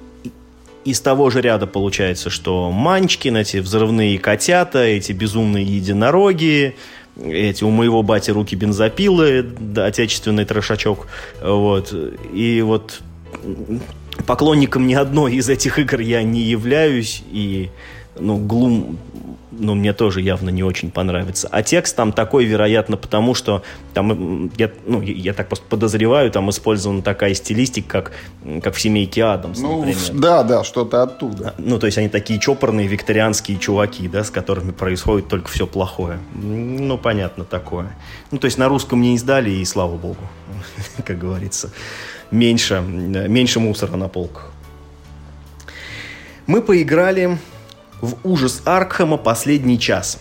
из того же ряда получается, что Манчкин, эти взрывные котята, эти безумные единороги, эти у моего бати руки бензопилы, да, отечественный трешачок, вот, и вот поклонником ни одной из этих игр я не являюсь, и, ну, Глум ну, мне тоже явно не очень понравится. А текст там такой, вероятно, потому что там, я, ну, я так просто подозреваю, там использована такая стилистика, как, как в «Семейке Адамс», ну, например. Да, да, что-то оттуда. Ну, то есть они такие чопорные викторианские чуваки, да, с которыми происходит только все плохое. Ну, понятно, такое. Ну, то есть на русском не издали, и слава богу, (laughs) как говорится. Меньше, меньше мусора на полках. Мы поиграли в ужас Аркхема последний час.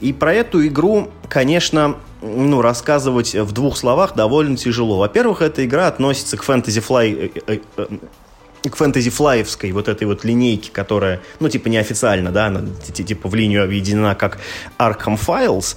И про эту игру, конечно, ну, рассказывать в двух словах довольно тяжело. Во-первых, эта игра относится к Fantasy Flight, э, э, к фэнтези флаевской вот этой вот линейке, которая, ну, типа, неофициально, да, она, типа, в линию объединена как Arkham Files,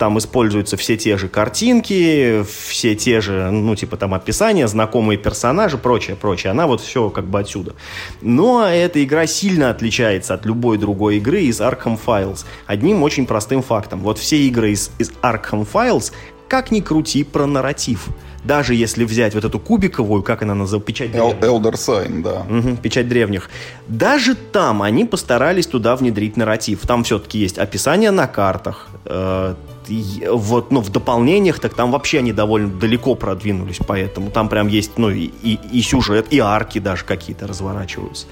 там используются все те же картинки, все те же, ну, типа там описания, знакомые персонажи, прочее, прочее. Она вот все как бы отсюда. Но эта игра сильно отличается от любой другой игры из Arkham Files. Одним очень простым фактом. Вот все игры из, из Arkham Files, как ни крути, про нарратив даже если взять вот эту кубиковую, как она называется, печать древних. Elder Sign, да. Угу, печать древних. Даже там они постарались туда внедрить нарратив. Там все-таки есть описание на картах, э, вот, ну, в дополнениях, так там вообще они довольно далеко продвинулись, поэтому там прям есть, ну, и, и, и сюжет, и арки даже какие-то разворачиваются.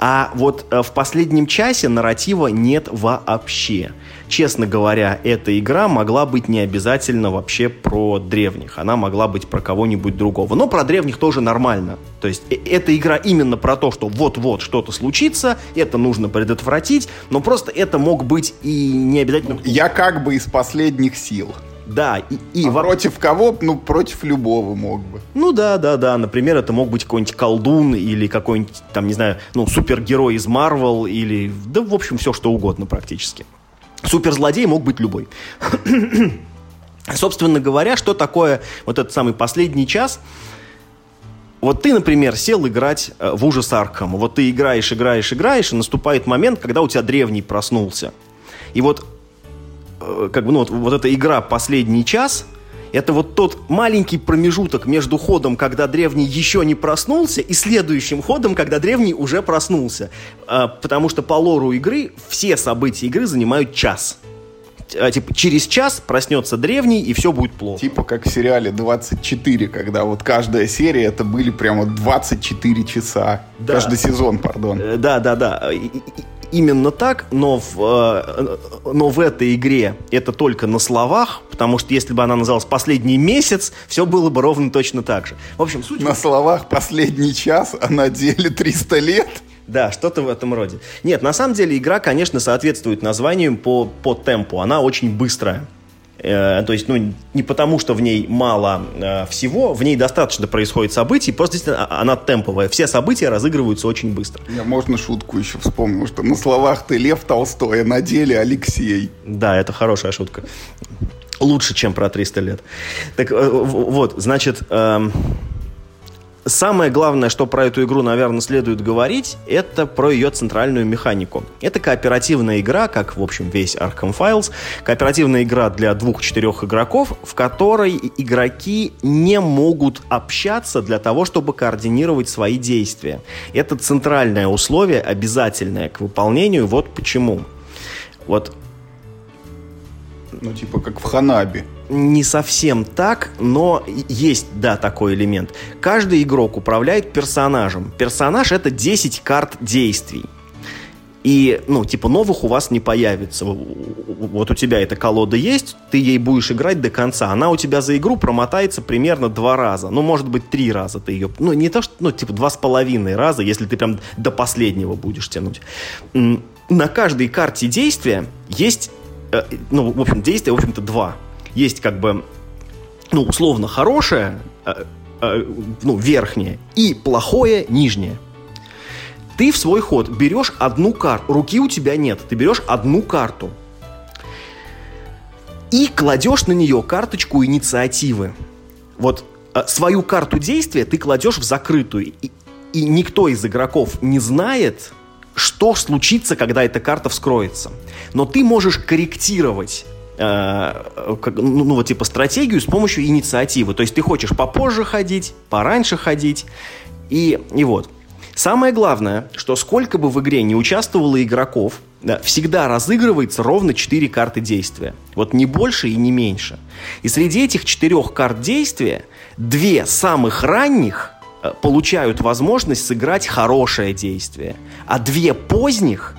А вот э, в последнем часе нарратива нет вообще. Честно говоря, эта игра могла быть не обязательно вообще про древних. Она могла быть про кого-нибудь другого. Но про древних тоже нормально. То есть э, эта игра именно про то, что вот-вот что-то случится, это нужно предотвратить, но просто это мог быть и не обязательно... Я как бы из последних сил. Да, и, и а во... против кого? Ну, против любого мог бы. Ну да, да, да. Например, это мог быть какой-нибудь колдун или какой-нибудь, там, не знаю, ну, супергерой из Марвел или, да, в общем, все что угодно практически. Суперзлодей мог быть любой. Собственно говоря, что такое вот этот самый последний час? Вот ты, например, сел играть э, в ужас Аркхам. Вот ты играешь, играешь, играешь, и наступает момент, когда у тебя древний проснулся. И вот Э, как бы, ну, вот, вот эта игра «Последний час», это вот тот маленький промежуток между ходом, когда древний еще не проснулся, и следующим ходом, когда древний уже проснулся. А, потому что по лору игры все события игры занимают час. А, типа, через час проснется древний, и все будет плохо. Типа как в сериале 24, когда вот каждая серия это были прямо 24 часа. Да. Каждый сезон, пардон. Э, да, да, да именно так, но в, э, но в этой игре это только на словах, потому что если бы она называлась «Последний месяц», все было бы ровно точно так же. В общем, суть... На словах «Последний час», а на деле 300 лет? Да, что-то в этом роде. Нет, на самом деле игра, конечно, соответствует названию по, по темпу. Она очень быстрая. Э, то есть, ну, не потому, что в ней мало э, всего, в ней достаточно происходит событий, просто действительно а, она темповая. Все события разыгрываются очень быстро. Я можно шутку еще вспомнил, что на словах ты Лев Толстой, а на деле Алексей. Да, это хорошая шутка. Лучше, чем про 300 лет. Так э, вот, значит... Э, Самое главное, что про эту игру, наверное, следует говорить, это про ее центральную механику. Это кооперативная игра, как, в общем, весь Arkham Files. Кооперативная игра для двух-четырех игроков, в которой игроки не могут общаться для того, чтобы координировать свои действия. Это центральное условие, обязательное к выполнению. Вот почему. Вот ну, типа как в Ханаби. Не совсем так, но есть, да, такой элемент. Каждый игрок управляет персонажем. Персонаж — это 10 карт действий. И, ну, типа, новых у вас не появится. Вот у тебя эта колода есть, ты ей будешь играть до конца. Она у тебя за игру промотается примерно два раза. Ну, может быть, три раза ты ее... Ну, не то, что... Ну, типа, два с половиной раза, если ты прям до последнего будешь тянуть. На каждой карте действия есть Э, ну, в общем, действия, в общем-то, два. Есть как бы, ну, условно хорошее, э, э, ну, верхнее, и плохое нижнее. Ты в свой ход берешь одну карту, руки у тебя нет, ты берешь одну карту и кладешь на нее карточку инициативы. Вот свою карту действия ты кладешь в закрытую, и, и никто из игроков не знает, что случится, когда эта карта вскроется. Но ты можешь корректировать э, как, ну, ну, вот типа стратегию с помощью инициативы. То есть ты хочешь попозже ходить, пораньше ходить, и, и вот. Самое главное, что сколько бы в игре не участвовало игроков, да, всегда разыгрывается ровно 4 карты действия. Вот не больше и не меньше. И среди этих четырех карт действия две самых ранних – Э, получают возможность сыграть хорошее действие, а две поздних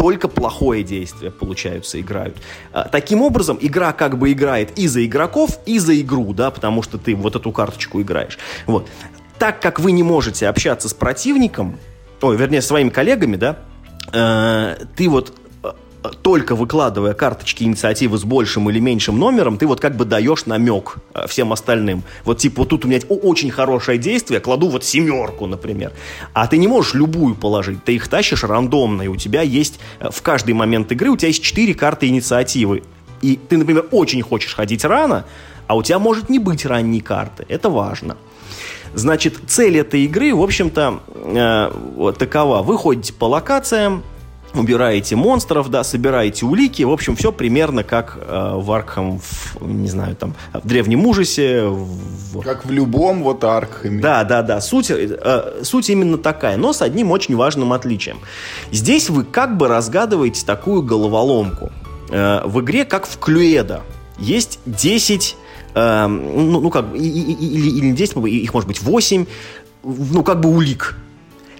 только плохое действие, получаются, играют. Э, таким образом, игра как бы играет и за игроков, и за игру, да, потому что ты вот эту карточку играешь. Вот. Так как вы не можете общаться с противником, ой, вернее, своими коллегами, да, э, ты вот только выкладывая карточки инициативы с большим или меньшим номером, ты вот как бы даешь намек э, всем остальным. Вот типа вот тут у меня очень хорошее действие, кладу вот семерку, например. А ты не можешь любую положить, ты их тащишь рандомно, и у тебя есть э, в каждый момент игры у тебя есть четыре карты инициативы. И ты, например, очень хочешь ходить рано, а у тебя может не быть ранней карты. Это важно. Значит, цель этой игры, в общем-то, э, такова. Вы ходите по локациям, убираете монстров, да, собираете улики, в общем, все примерно как э, в Аркхам, в, не знаю, там, в Древнем Ужасе. В... Как в любом вот Аркхаме. Да, да, да, суть, э, суть именно такая, но с одним очень важным отличием. Здесь вы как бы разгадываете такую головоломку. Э, в игре, как в Клюэда, есть 10 э, ну, ну как, или, или 10, их может быть 8, ну как бы улик.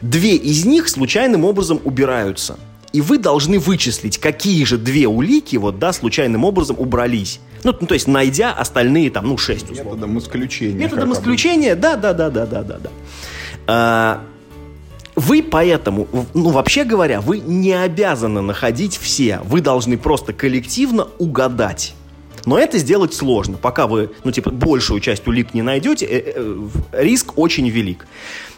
Две из них случайным образом убираются – и вы должны вычислить, какие же две улики вот, да, случайным образом убрались. Ну, ну то есть, найдя остальные там, ну, шесть условно. Методом исключения. Методом исключения, да, да, да, да, да, да, да. А, вы поэтому, ну, вообще говоря, вы не обязаны находить все. Вы должны просто коллективно угадать. Но это сделать сложно. Пока вы, ну, типа, большую часть улик не найдете, э, э, риск очень велик.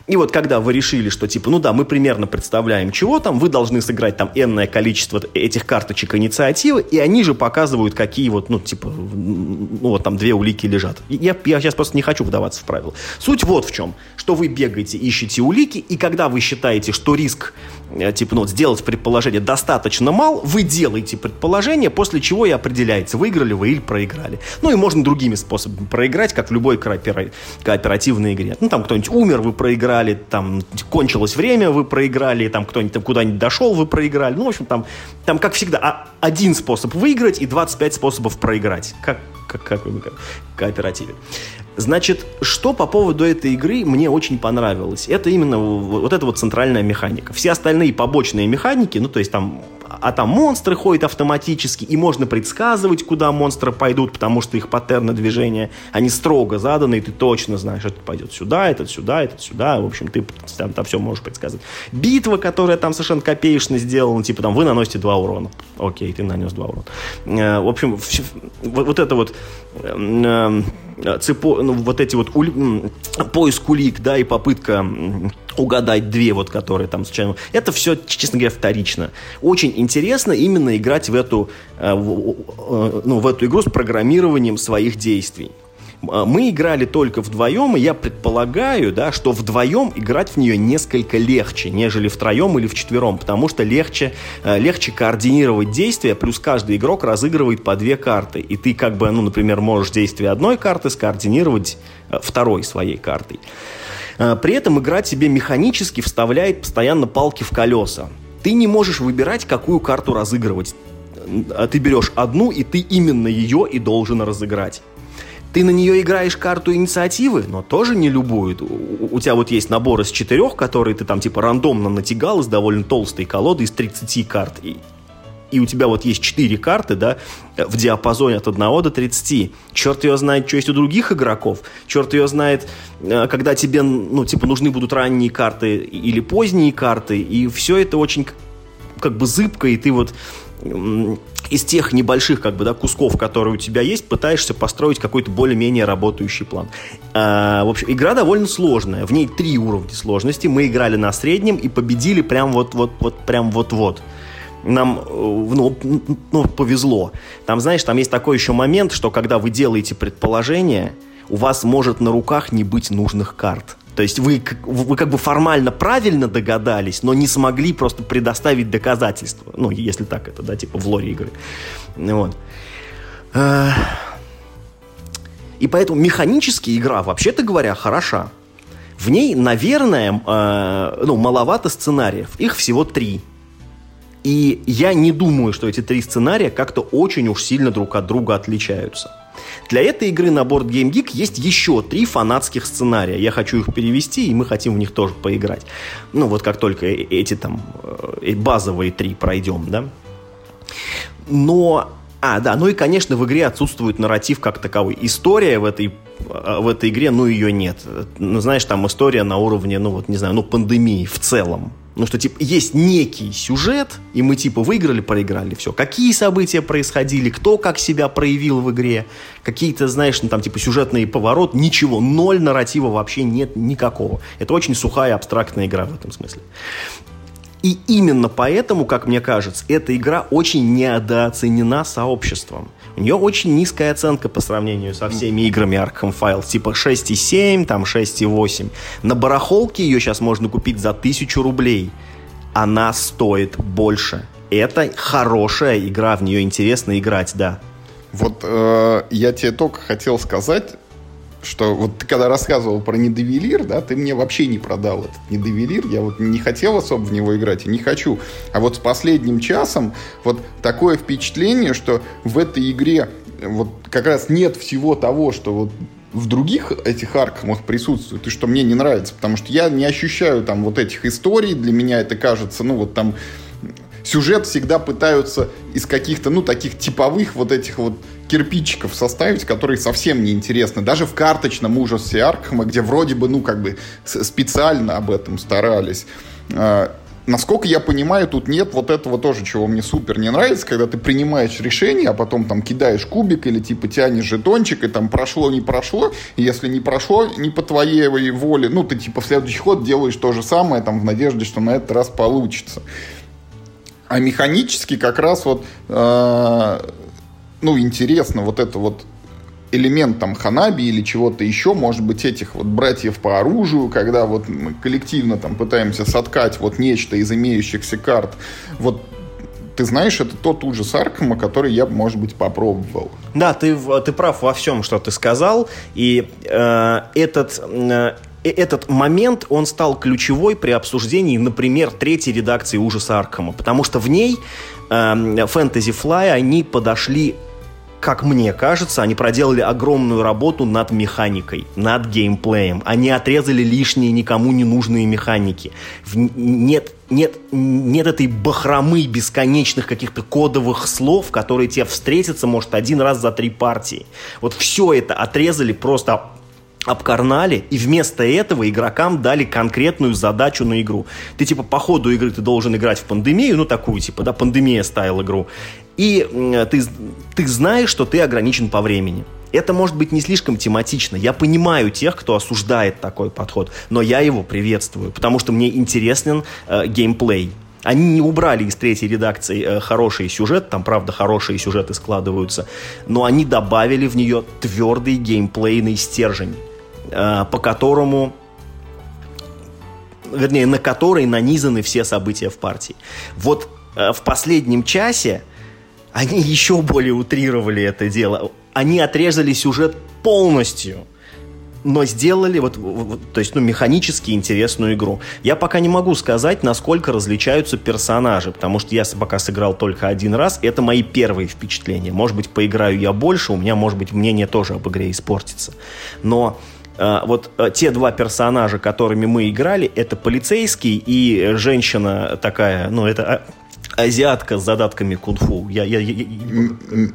И вот когда вы решили, что типа, ну да, мы примерно представляем, чего там, вы должны сыграть там энное количество этих карточек инициативы, и они же показывают, какие вот, ну, типа, ну вот там две улики лежат. Я, я сейчас просто не хочу вдаваться в правила. Суть вот в чем, что вы бегаете, ищете улики, и когда вы считаете, что риск, типа, ну, сделать предположение достаточно мал, вы делаете предположение, после чего и определяется, выиграли вы или проиграли. Ну и можно другими способами проиграть, как в любой кооперативной игре. Ну, там кто-нибудь умер, вы проиграли, там кончилось время, вы проиграли, там кто-нибудь там куда-нибудь дошел, вы проиграли. Ну, в общем, там, там как всегда, а один способ выиграть и 25 способов проиграть. Как, как, как в кооперативе. Значит, что по поводу этой игры мне очень понравилось? Это именно вот эта вот центральная механика. Все остальные побочные механики, ну, то есть там а там монстры ходят автоматически, и можно предсказывать, куда монстры пойдут, потому что их паттерны движения, они строго заданы, и ты точно знаешь, этот пойдет сюда, этот сюда, этот сюда, в общем, ты там, там все можешь предсказывать. Битва, которая там совершенно копеечно сделана, типа там вы наносите два урона. Окей, ты нанес два урона. Э, в общем, вот, вот это вот э, цепо, ну, вот эти вот уль, поиск улик, да, и попытка угадать две, вот, которые там случайно. Это все, честно говоря, вторично. Очень интересно именно играть в эту, э, в, ну, в эту игру с программированием своих действий. А, мы играли только вдвоем, и я предполагаю, да, что вдвоем играть в нее несколько легче, нежели втроем или вчетвером, потому что легче, э, легче координировать действия, плюс каждый игрок разыгрывает по две карты, и ты как бы, ну, например, можешь действие одной карты скоординировать э, второй своей картой. Э, при этом игра тебе механически вставляет постоянно палки в колеса. Ты не можешь выбирать, какую карту разыгрывать. Ты берешь одну, и ты именно ее и должен разыграть. Ты на нее играешь карту инициативы, но тоже не любую. У, у тебя вот есть набор из четырех, которые ты там типа рандомно натягал из довольно толстой колоды из 30 карт. И, и у тебя вот есть четыре карты, да, в диапазоне от 1 до 30. Черт ее знает, что есть у других игроков. Черт ее знает, э, когда тебе, ну, типа, нужны будут ранние карты или поздние карты. И все это очень как бы зыбко, и ты вот из тех небольших как бы, да, кусков, которые у тебя есть, пытаешься построить какой-то более-менее работающий план. А, в общем, игра довольно сложная. В ней три уровня сложности. Мы играли на среднем и победили прям вот-вот-вот, прям вот-вот нам э, ну, ну, повезло. Там, знаешь, там есть такой еще момент, что когда вы делаете предположение, у вас может на руках не быть нужных карт. То есть вы, вы как бы формально правильно догадались, но не смогли просто предоставить доказательства. Ну, если так это, да, типа в лоре игры. Вот. И поэтому механически игра, вообще-то говоря, хороша. В ней, наверное, э, ну, маловато сценариев. Их всего три. И я не думаю, что эти три сценария как-то очень уж сильно друг от друга отличаются. Для этой игры на борт Game Geek есть еще три фанатских сценария. Я хочу их перевести, и мы хотим в них тоже поиграть. Ну, вот как только э, эти там э, базовые три пройдем, да. Но а, да, ну и, конечно, в игре отсутствует нарратив как таковой. История в этой, э, в этой игре, ну, ее нет. Ну, знаешь, там история на уровне, ну, вот, не знаю, ну, пандемии в целом. Ну, что, типа, есть некий сюжет, и мы, типа, выиграли, проиграли, все. Какие события происходили, кто как себя проявил в игре, какие-то, знаешь, ну, там, типа, сюжетный поворот, ничего, ноль нарратива вообще нет никакого. Это очень сухая, абстрактная игра в этом смысле. И именно поэтому, как мне кажется, эта игра очень недооценена сообществом. У нее очень низкая оценка по сравнению со всеми играми Arkham Files, типа 6,7, там 6,8. На барахолке ее сейчас можно купить за 1000 рублей. Она стоит больше. Это хорошая игра, в нее интересно играть, да. Вот э, я тебе только хотел сказать, что вот ты когда рассказывал про недовелир, да, ты мне вообще не продал этот недовелир, я вот не хотел особо в него играть и не хочу. А вот с последним часом вот такое впечатление, что в этой игре вот как раз нет всего того, что вот в других этих аркамах присутствует, и что мне не нравится, потому что я не ощущаю там вот этих историй, для меня это кажется, ну вот там сюжет всегда пытаются из каких-то, ну, таких типовых вот этих вот кирпичиков составить, которые совсем не интересны. Даже в карточном ужасе Аркхема, где вроде бы, ну, как бы специально об этом старались. А, насколько я понимаю, тут нет вот этого тоже, чего мне супер не нравится, когда ты принимаешь решение, а потом там кидаешь кубик или типа тянешь жетончик, и там прошло, не прошло, и если не прошло, не по твоей воле, ну, ты типа в следующий ход делаешь то же самое, там, в надежде, что на этот раз получится. А механически как раз вот, э, ну, интересно вот это вот элемент там ханаби или чего-то еще, может быть, этих вот братьев по оружию, когда вот мы коллективно там пытаемся соткать вот нечто из имеющихся карт. Вот ты знаешь, это тот ужас Аркама, который я, может быть, попробовал. Да, ты, ты прав во всем, что ты сказал. И э, этот э, этот момент, он стал ключевой при обсуждении, например, третьей редакции «Ужаса Аркхема», потому что в ней э, Fly, они подошли как мне кажется, они проделали огромную работу над механикой, над геймплеем. Они отрезали лишние, никому не нужные механики. Нет, нет, нет этой бахромы бесконечных каких-то кодовых слов, которые тебе встретятся, может, один раз за три партии. Вот все это отрезали просто обкарнали, и вместо этого игрокам дали конкретную задачу на игру. Ты, типа, по ходу игры ты должен играть в пандемию, ну, такую, типа, да, пандемия стайл игру, и ты, ты знаешь, что ты ограничен по времени. Это может быть не слишком тематично. Я понимаю тех, кто осуждает такой подход, но я его приветствую, потому что мне интересен э, геймплей. Они не убрали из третьей редакции э, хороший сюжет, там, правда, хорошие сюжеты складываются, но они добавили в нее твердый геймплейный стержень. Э, по которому вернее, на который нанизаны все события в партии. Вот э, в последнем часе они (laughs) еще более утрировали это дело. Они отрезали сюжет полностью но сделали вот, вот, то есть, ну, механически интересную игру. Я пока не могу сказать, насколько различаются персонажи, потому что я пока сыграл только один раз, это мои первые впечатления. Может быть, поиграю я больше, у меня, может быть, мнение тоже об игре испортится. Но вот а, те два персонажа, которыми мы играли, это полицейский и женщина такая, ну, это а, азиатка с задатками кунг-фу. Я, я, я,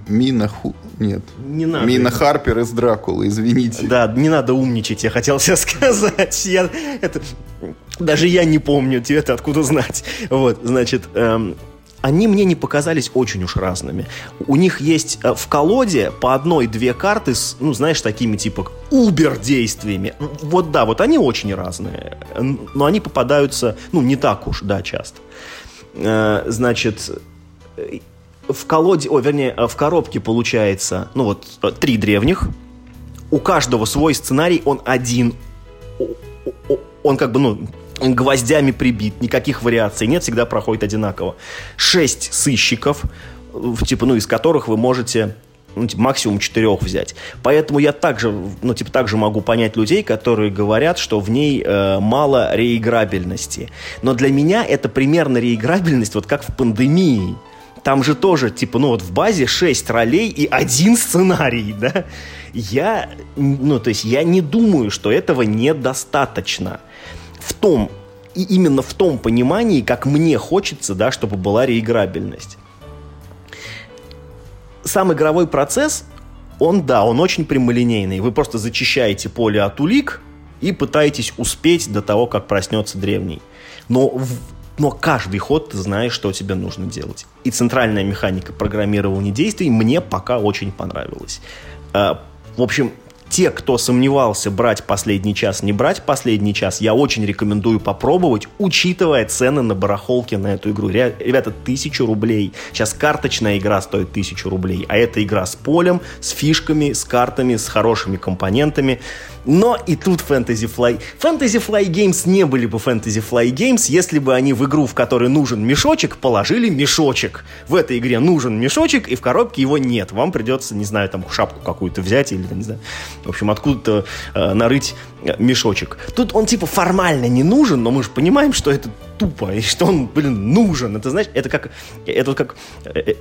Мина Ху... Нет. Не надо. Мина Харпер из Дракулы, извините. Да, не надо умничать, я хотел себе (laughs) сказать. Я, это, даже я не помню, тебе-то откуда знать. Вот, значит, эм, они мне не показались очень уж разными. У них есть э, в колоде по одной-две карты с, ну, знаешь, такими типа убер-действиями. Вот да, вот они очень разные. Но они попадаются, ну, не так уж, да, часто. Э, значит, э, в колоде, о, вернее, в коробке получается, ну вот, три древних. У каждого свой сценарий, он один. Он как бы, ну, гвоздями прибит, никаких вариаций нет, всегда проходит одинаково. Шесть сыщиков, типа, ну, из которых вы можете ну, типа, максимум четырех взять. Поэтому я также, ну, типа, также могу понять людей, которые говорят, что в ней э, мало реиграбельности. Но для меня это примерно реиграбельность, вот как в пандемии. Там же тоже, типа, ну вот в базе 6 ролей и один сценарий, да? Я, ну, то есть я не думаю, что этого недостаточно в том, и именно в том понимании, как мне хочется, да, чтобы была реиграбельность. Сам игровой процесс, он, да, он очень прямолинейный. Вы просто зачищаете поле от улик и пытаетесь успеть до того, как проснется древний. Но в, но каждый ход ты знаешь, что тебе нужно делать. И центральная механика программирования действий мне пока очень понравилась. А, в общем, те, кто сомневался, брать последний час, не брать последний час, я очень рекомендую попробовать, учитывая цены на барахолке на эту игру. Ребята, тысячу рублей. Сейчас карточная игра стоит тысячу рублей, а это игра с полем, с фишками, с картами, с хорошими компонентами. Но и тут Fantasy Fly... Fantasy Fly Games не были бы Fantasy Fly Games, если бы они в игру, в которой нужен мешочек, положили мешочек. В этой игре нужен мешочек, и в коробке его нет. Вам придется, не знаю, там шапку какую-то взять или, не знаю, в общем, откуда-то э, нарыть мешочек. Тут он типа формально не нужен, но мы же понимаем, что это тупо, и что он, блин, нужен. Это, знаешь, это как, это как, э, э,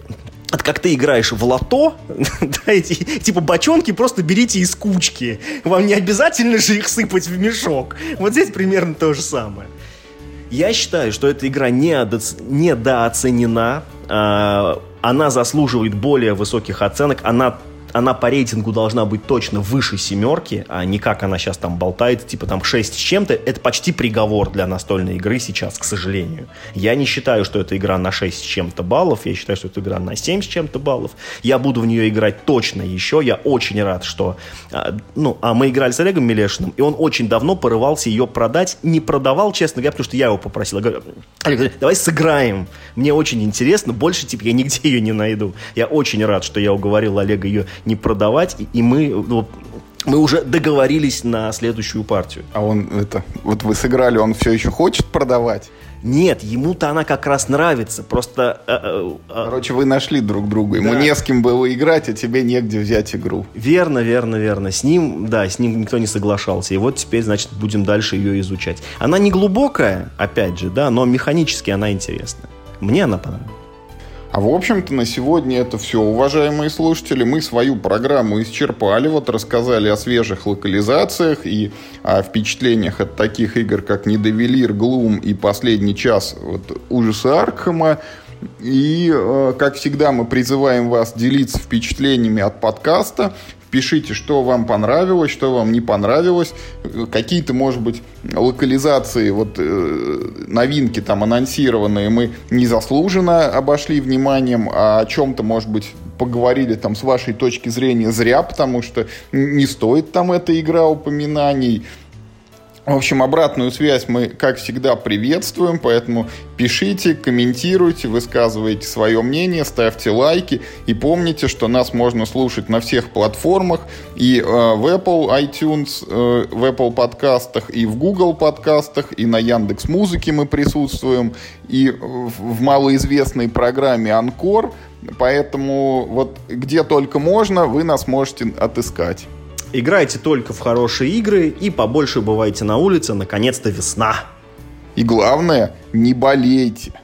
это как ты играешь в лото, (laughs) да, эти, типа бочонки просто берите из кучки. Вам не обязательно же их сыпать в мешок. Вот здесь примерно то же самое. Я считаю, что эта игра недооценена. А, она заслуживает более высоких оценок. Она она по рейтингу должна быть точно выше семерки, а не как она сейчас там болтает, типа там 6 с чем-то. Это почти приговор для настольной игры сейчас, к сожалению. Я не считаю, что это игра на 6 с чем-то баллов, я считаю, что это игра на 7 с чем-то баллов. Я буду в нее играть точно еще. Я очень рад, что... А, ну, а мы играли с Олегом Милешиным, и он очень давно порывался ее продать. Не продавал, честно говоря, потому что я его попросил. Я говорю, Олег, давай сыграем. Мне очень интересно. Больше, типа, я нигде ее не найду. Я очень рад, что я уговорил Олега ее не продавать, и мы ну, мы уже договорились на следующую партию. А он это, вот вы сыграли, он все еще хочет продавать? Нет, ему-то она как раз нравится. Просто. Э, э, э, Короче, вы нашли друг друга. Ему да. не с кем было играть, а тебе негде взять игру. Верно, верно, верно. С ним, да, с ним никто не соглашался. И вот теперь, значит, будем дальше ее изучать. Она не глубокая, опять же, да, но механически она интересна. Мне она понравилась. А в общем-то на сегодня это все, уважаемые слушатели. Мы свою программу исчерпали, вот рассказали о свежих локализациях и о впечатлениях от таких игр, как Недовелир, Глум и Последний час вот, Ужасы Аркхема. И, э, как всегда, мы призываем вас делиться впечатлениями от подкаста. Пишите, что вам понравилось, что вам не понравилось. Какие-то, может быть, локализации, вот э, новинки там анонсированные мы незаслуженно обошли вниманием, а о чем-то, может быть, поговорили там с вашей точки зрения зря, потому что не стоит там эта игра упоминаний. В общем, обратную связь мы, как всегда, приветствуем, поэтому пишите, комментируйте, высказывайте свое мнение, ставьте лайки. И помните, что нас можно слушать на всех платформах. И э, в Apple iTunes, э, в Apple подкастах, и в Google подкастах, и на Яндекс Музыке мы присутствуем, и в малоизвестной программе Анкор, поэтому вот где только можно, вы нас можете отыскать. Играйте только в хорошие игры и побольше бывайте на улице. Наконец-то весна. И главное, не болейте.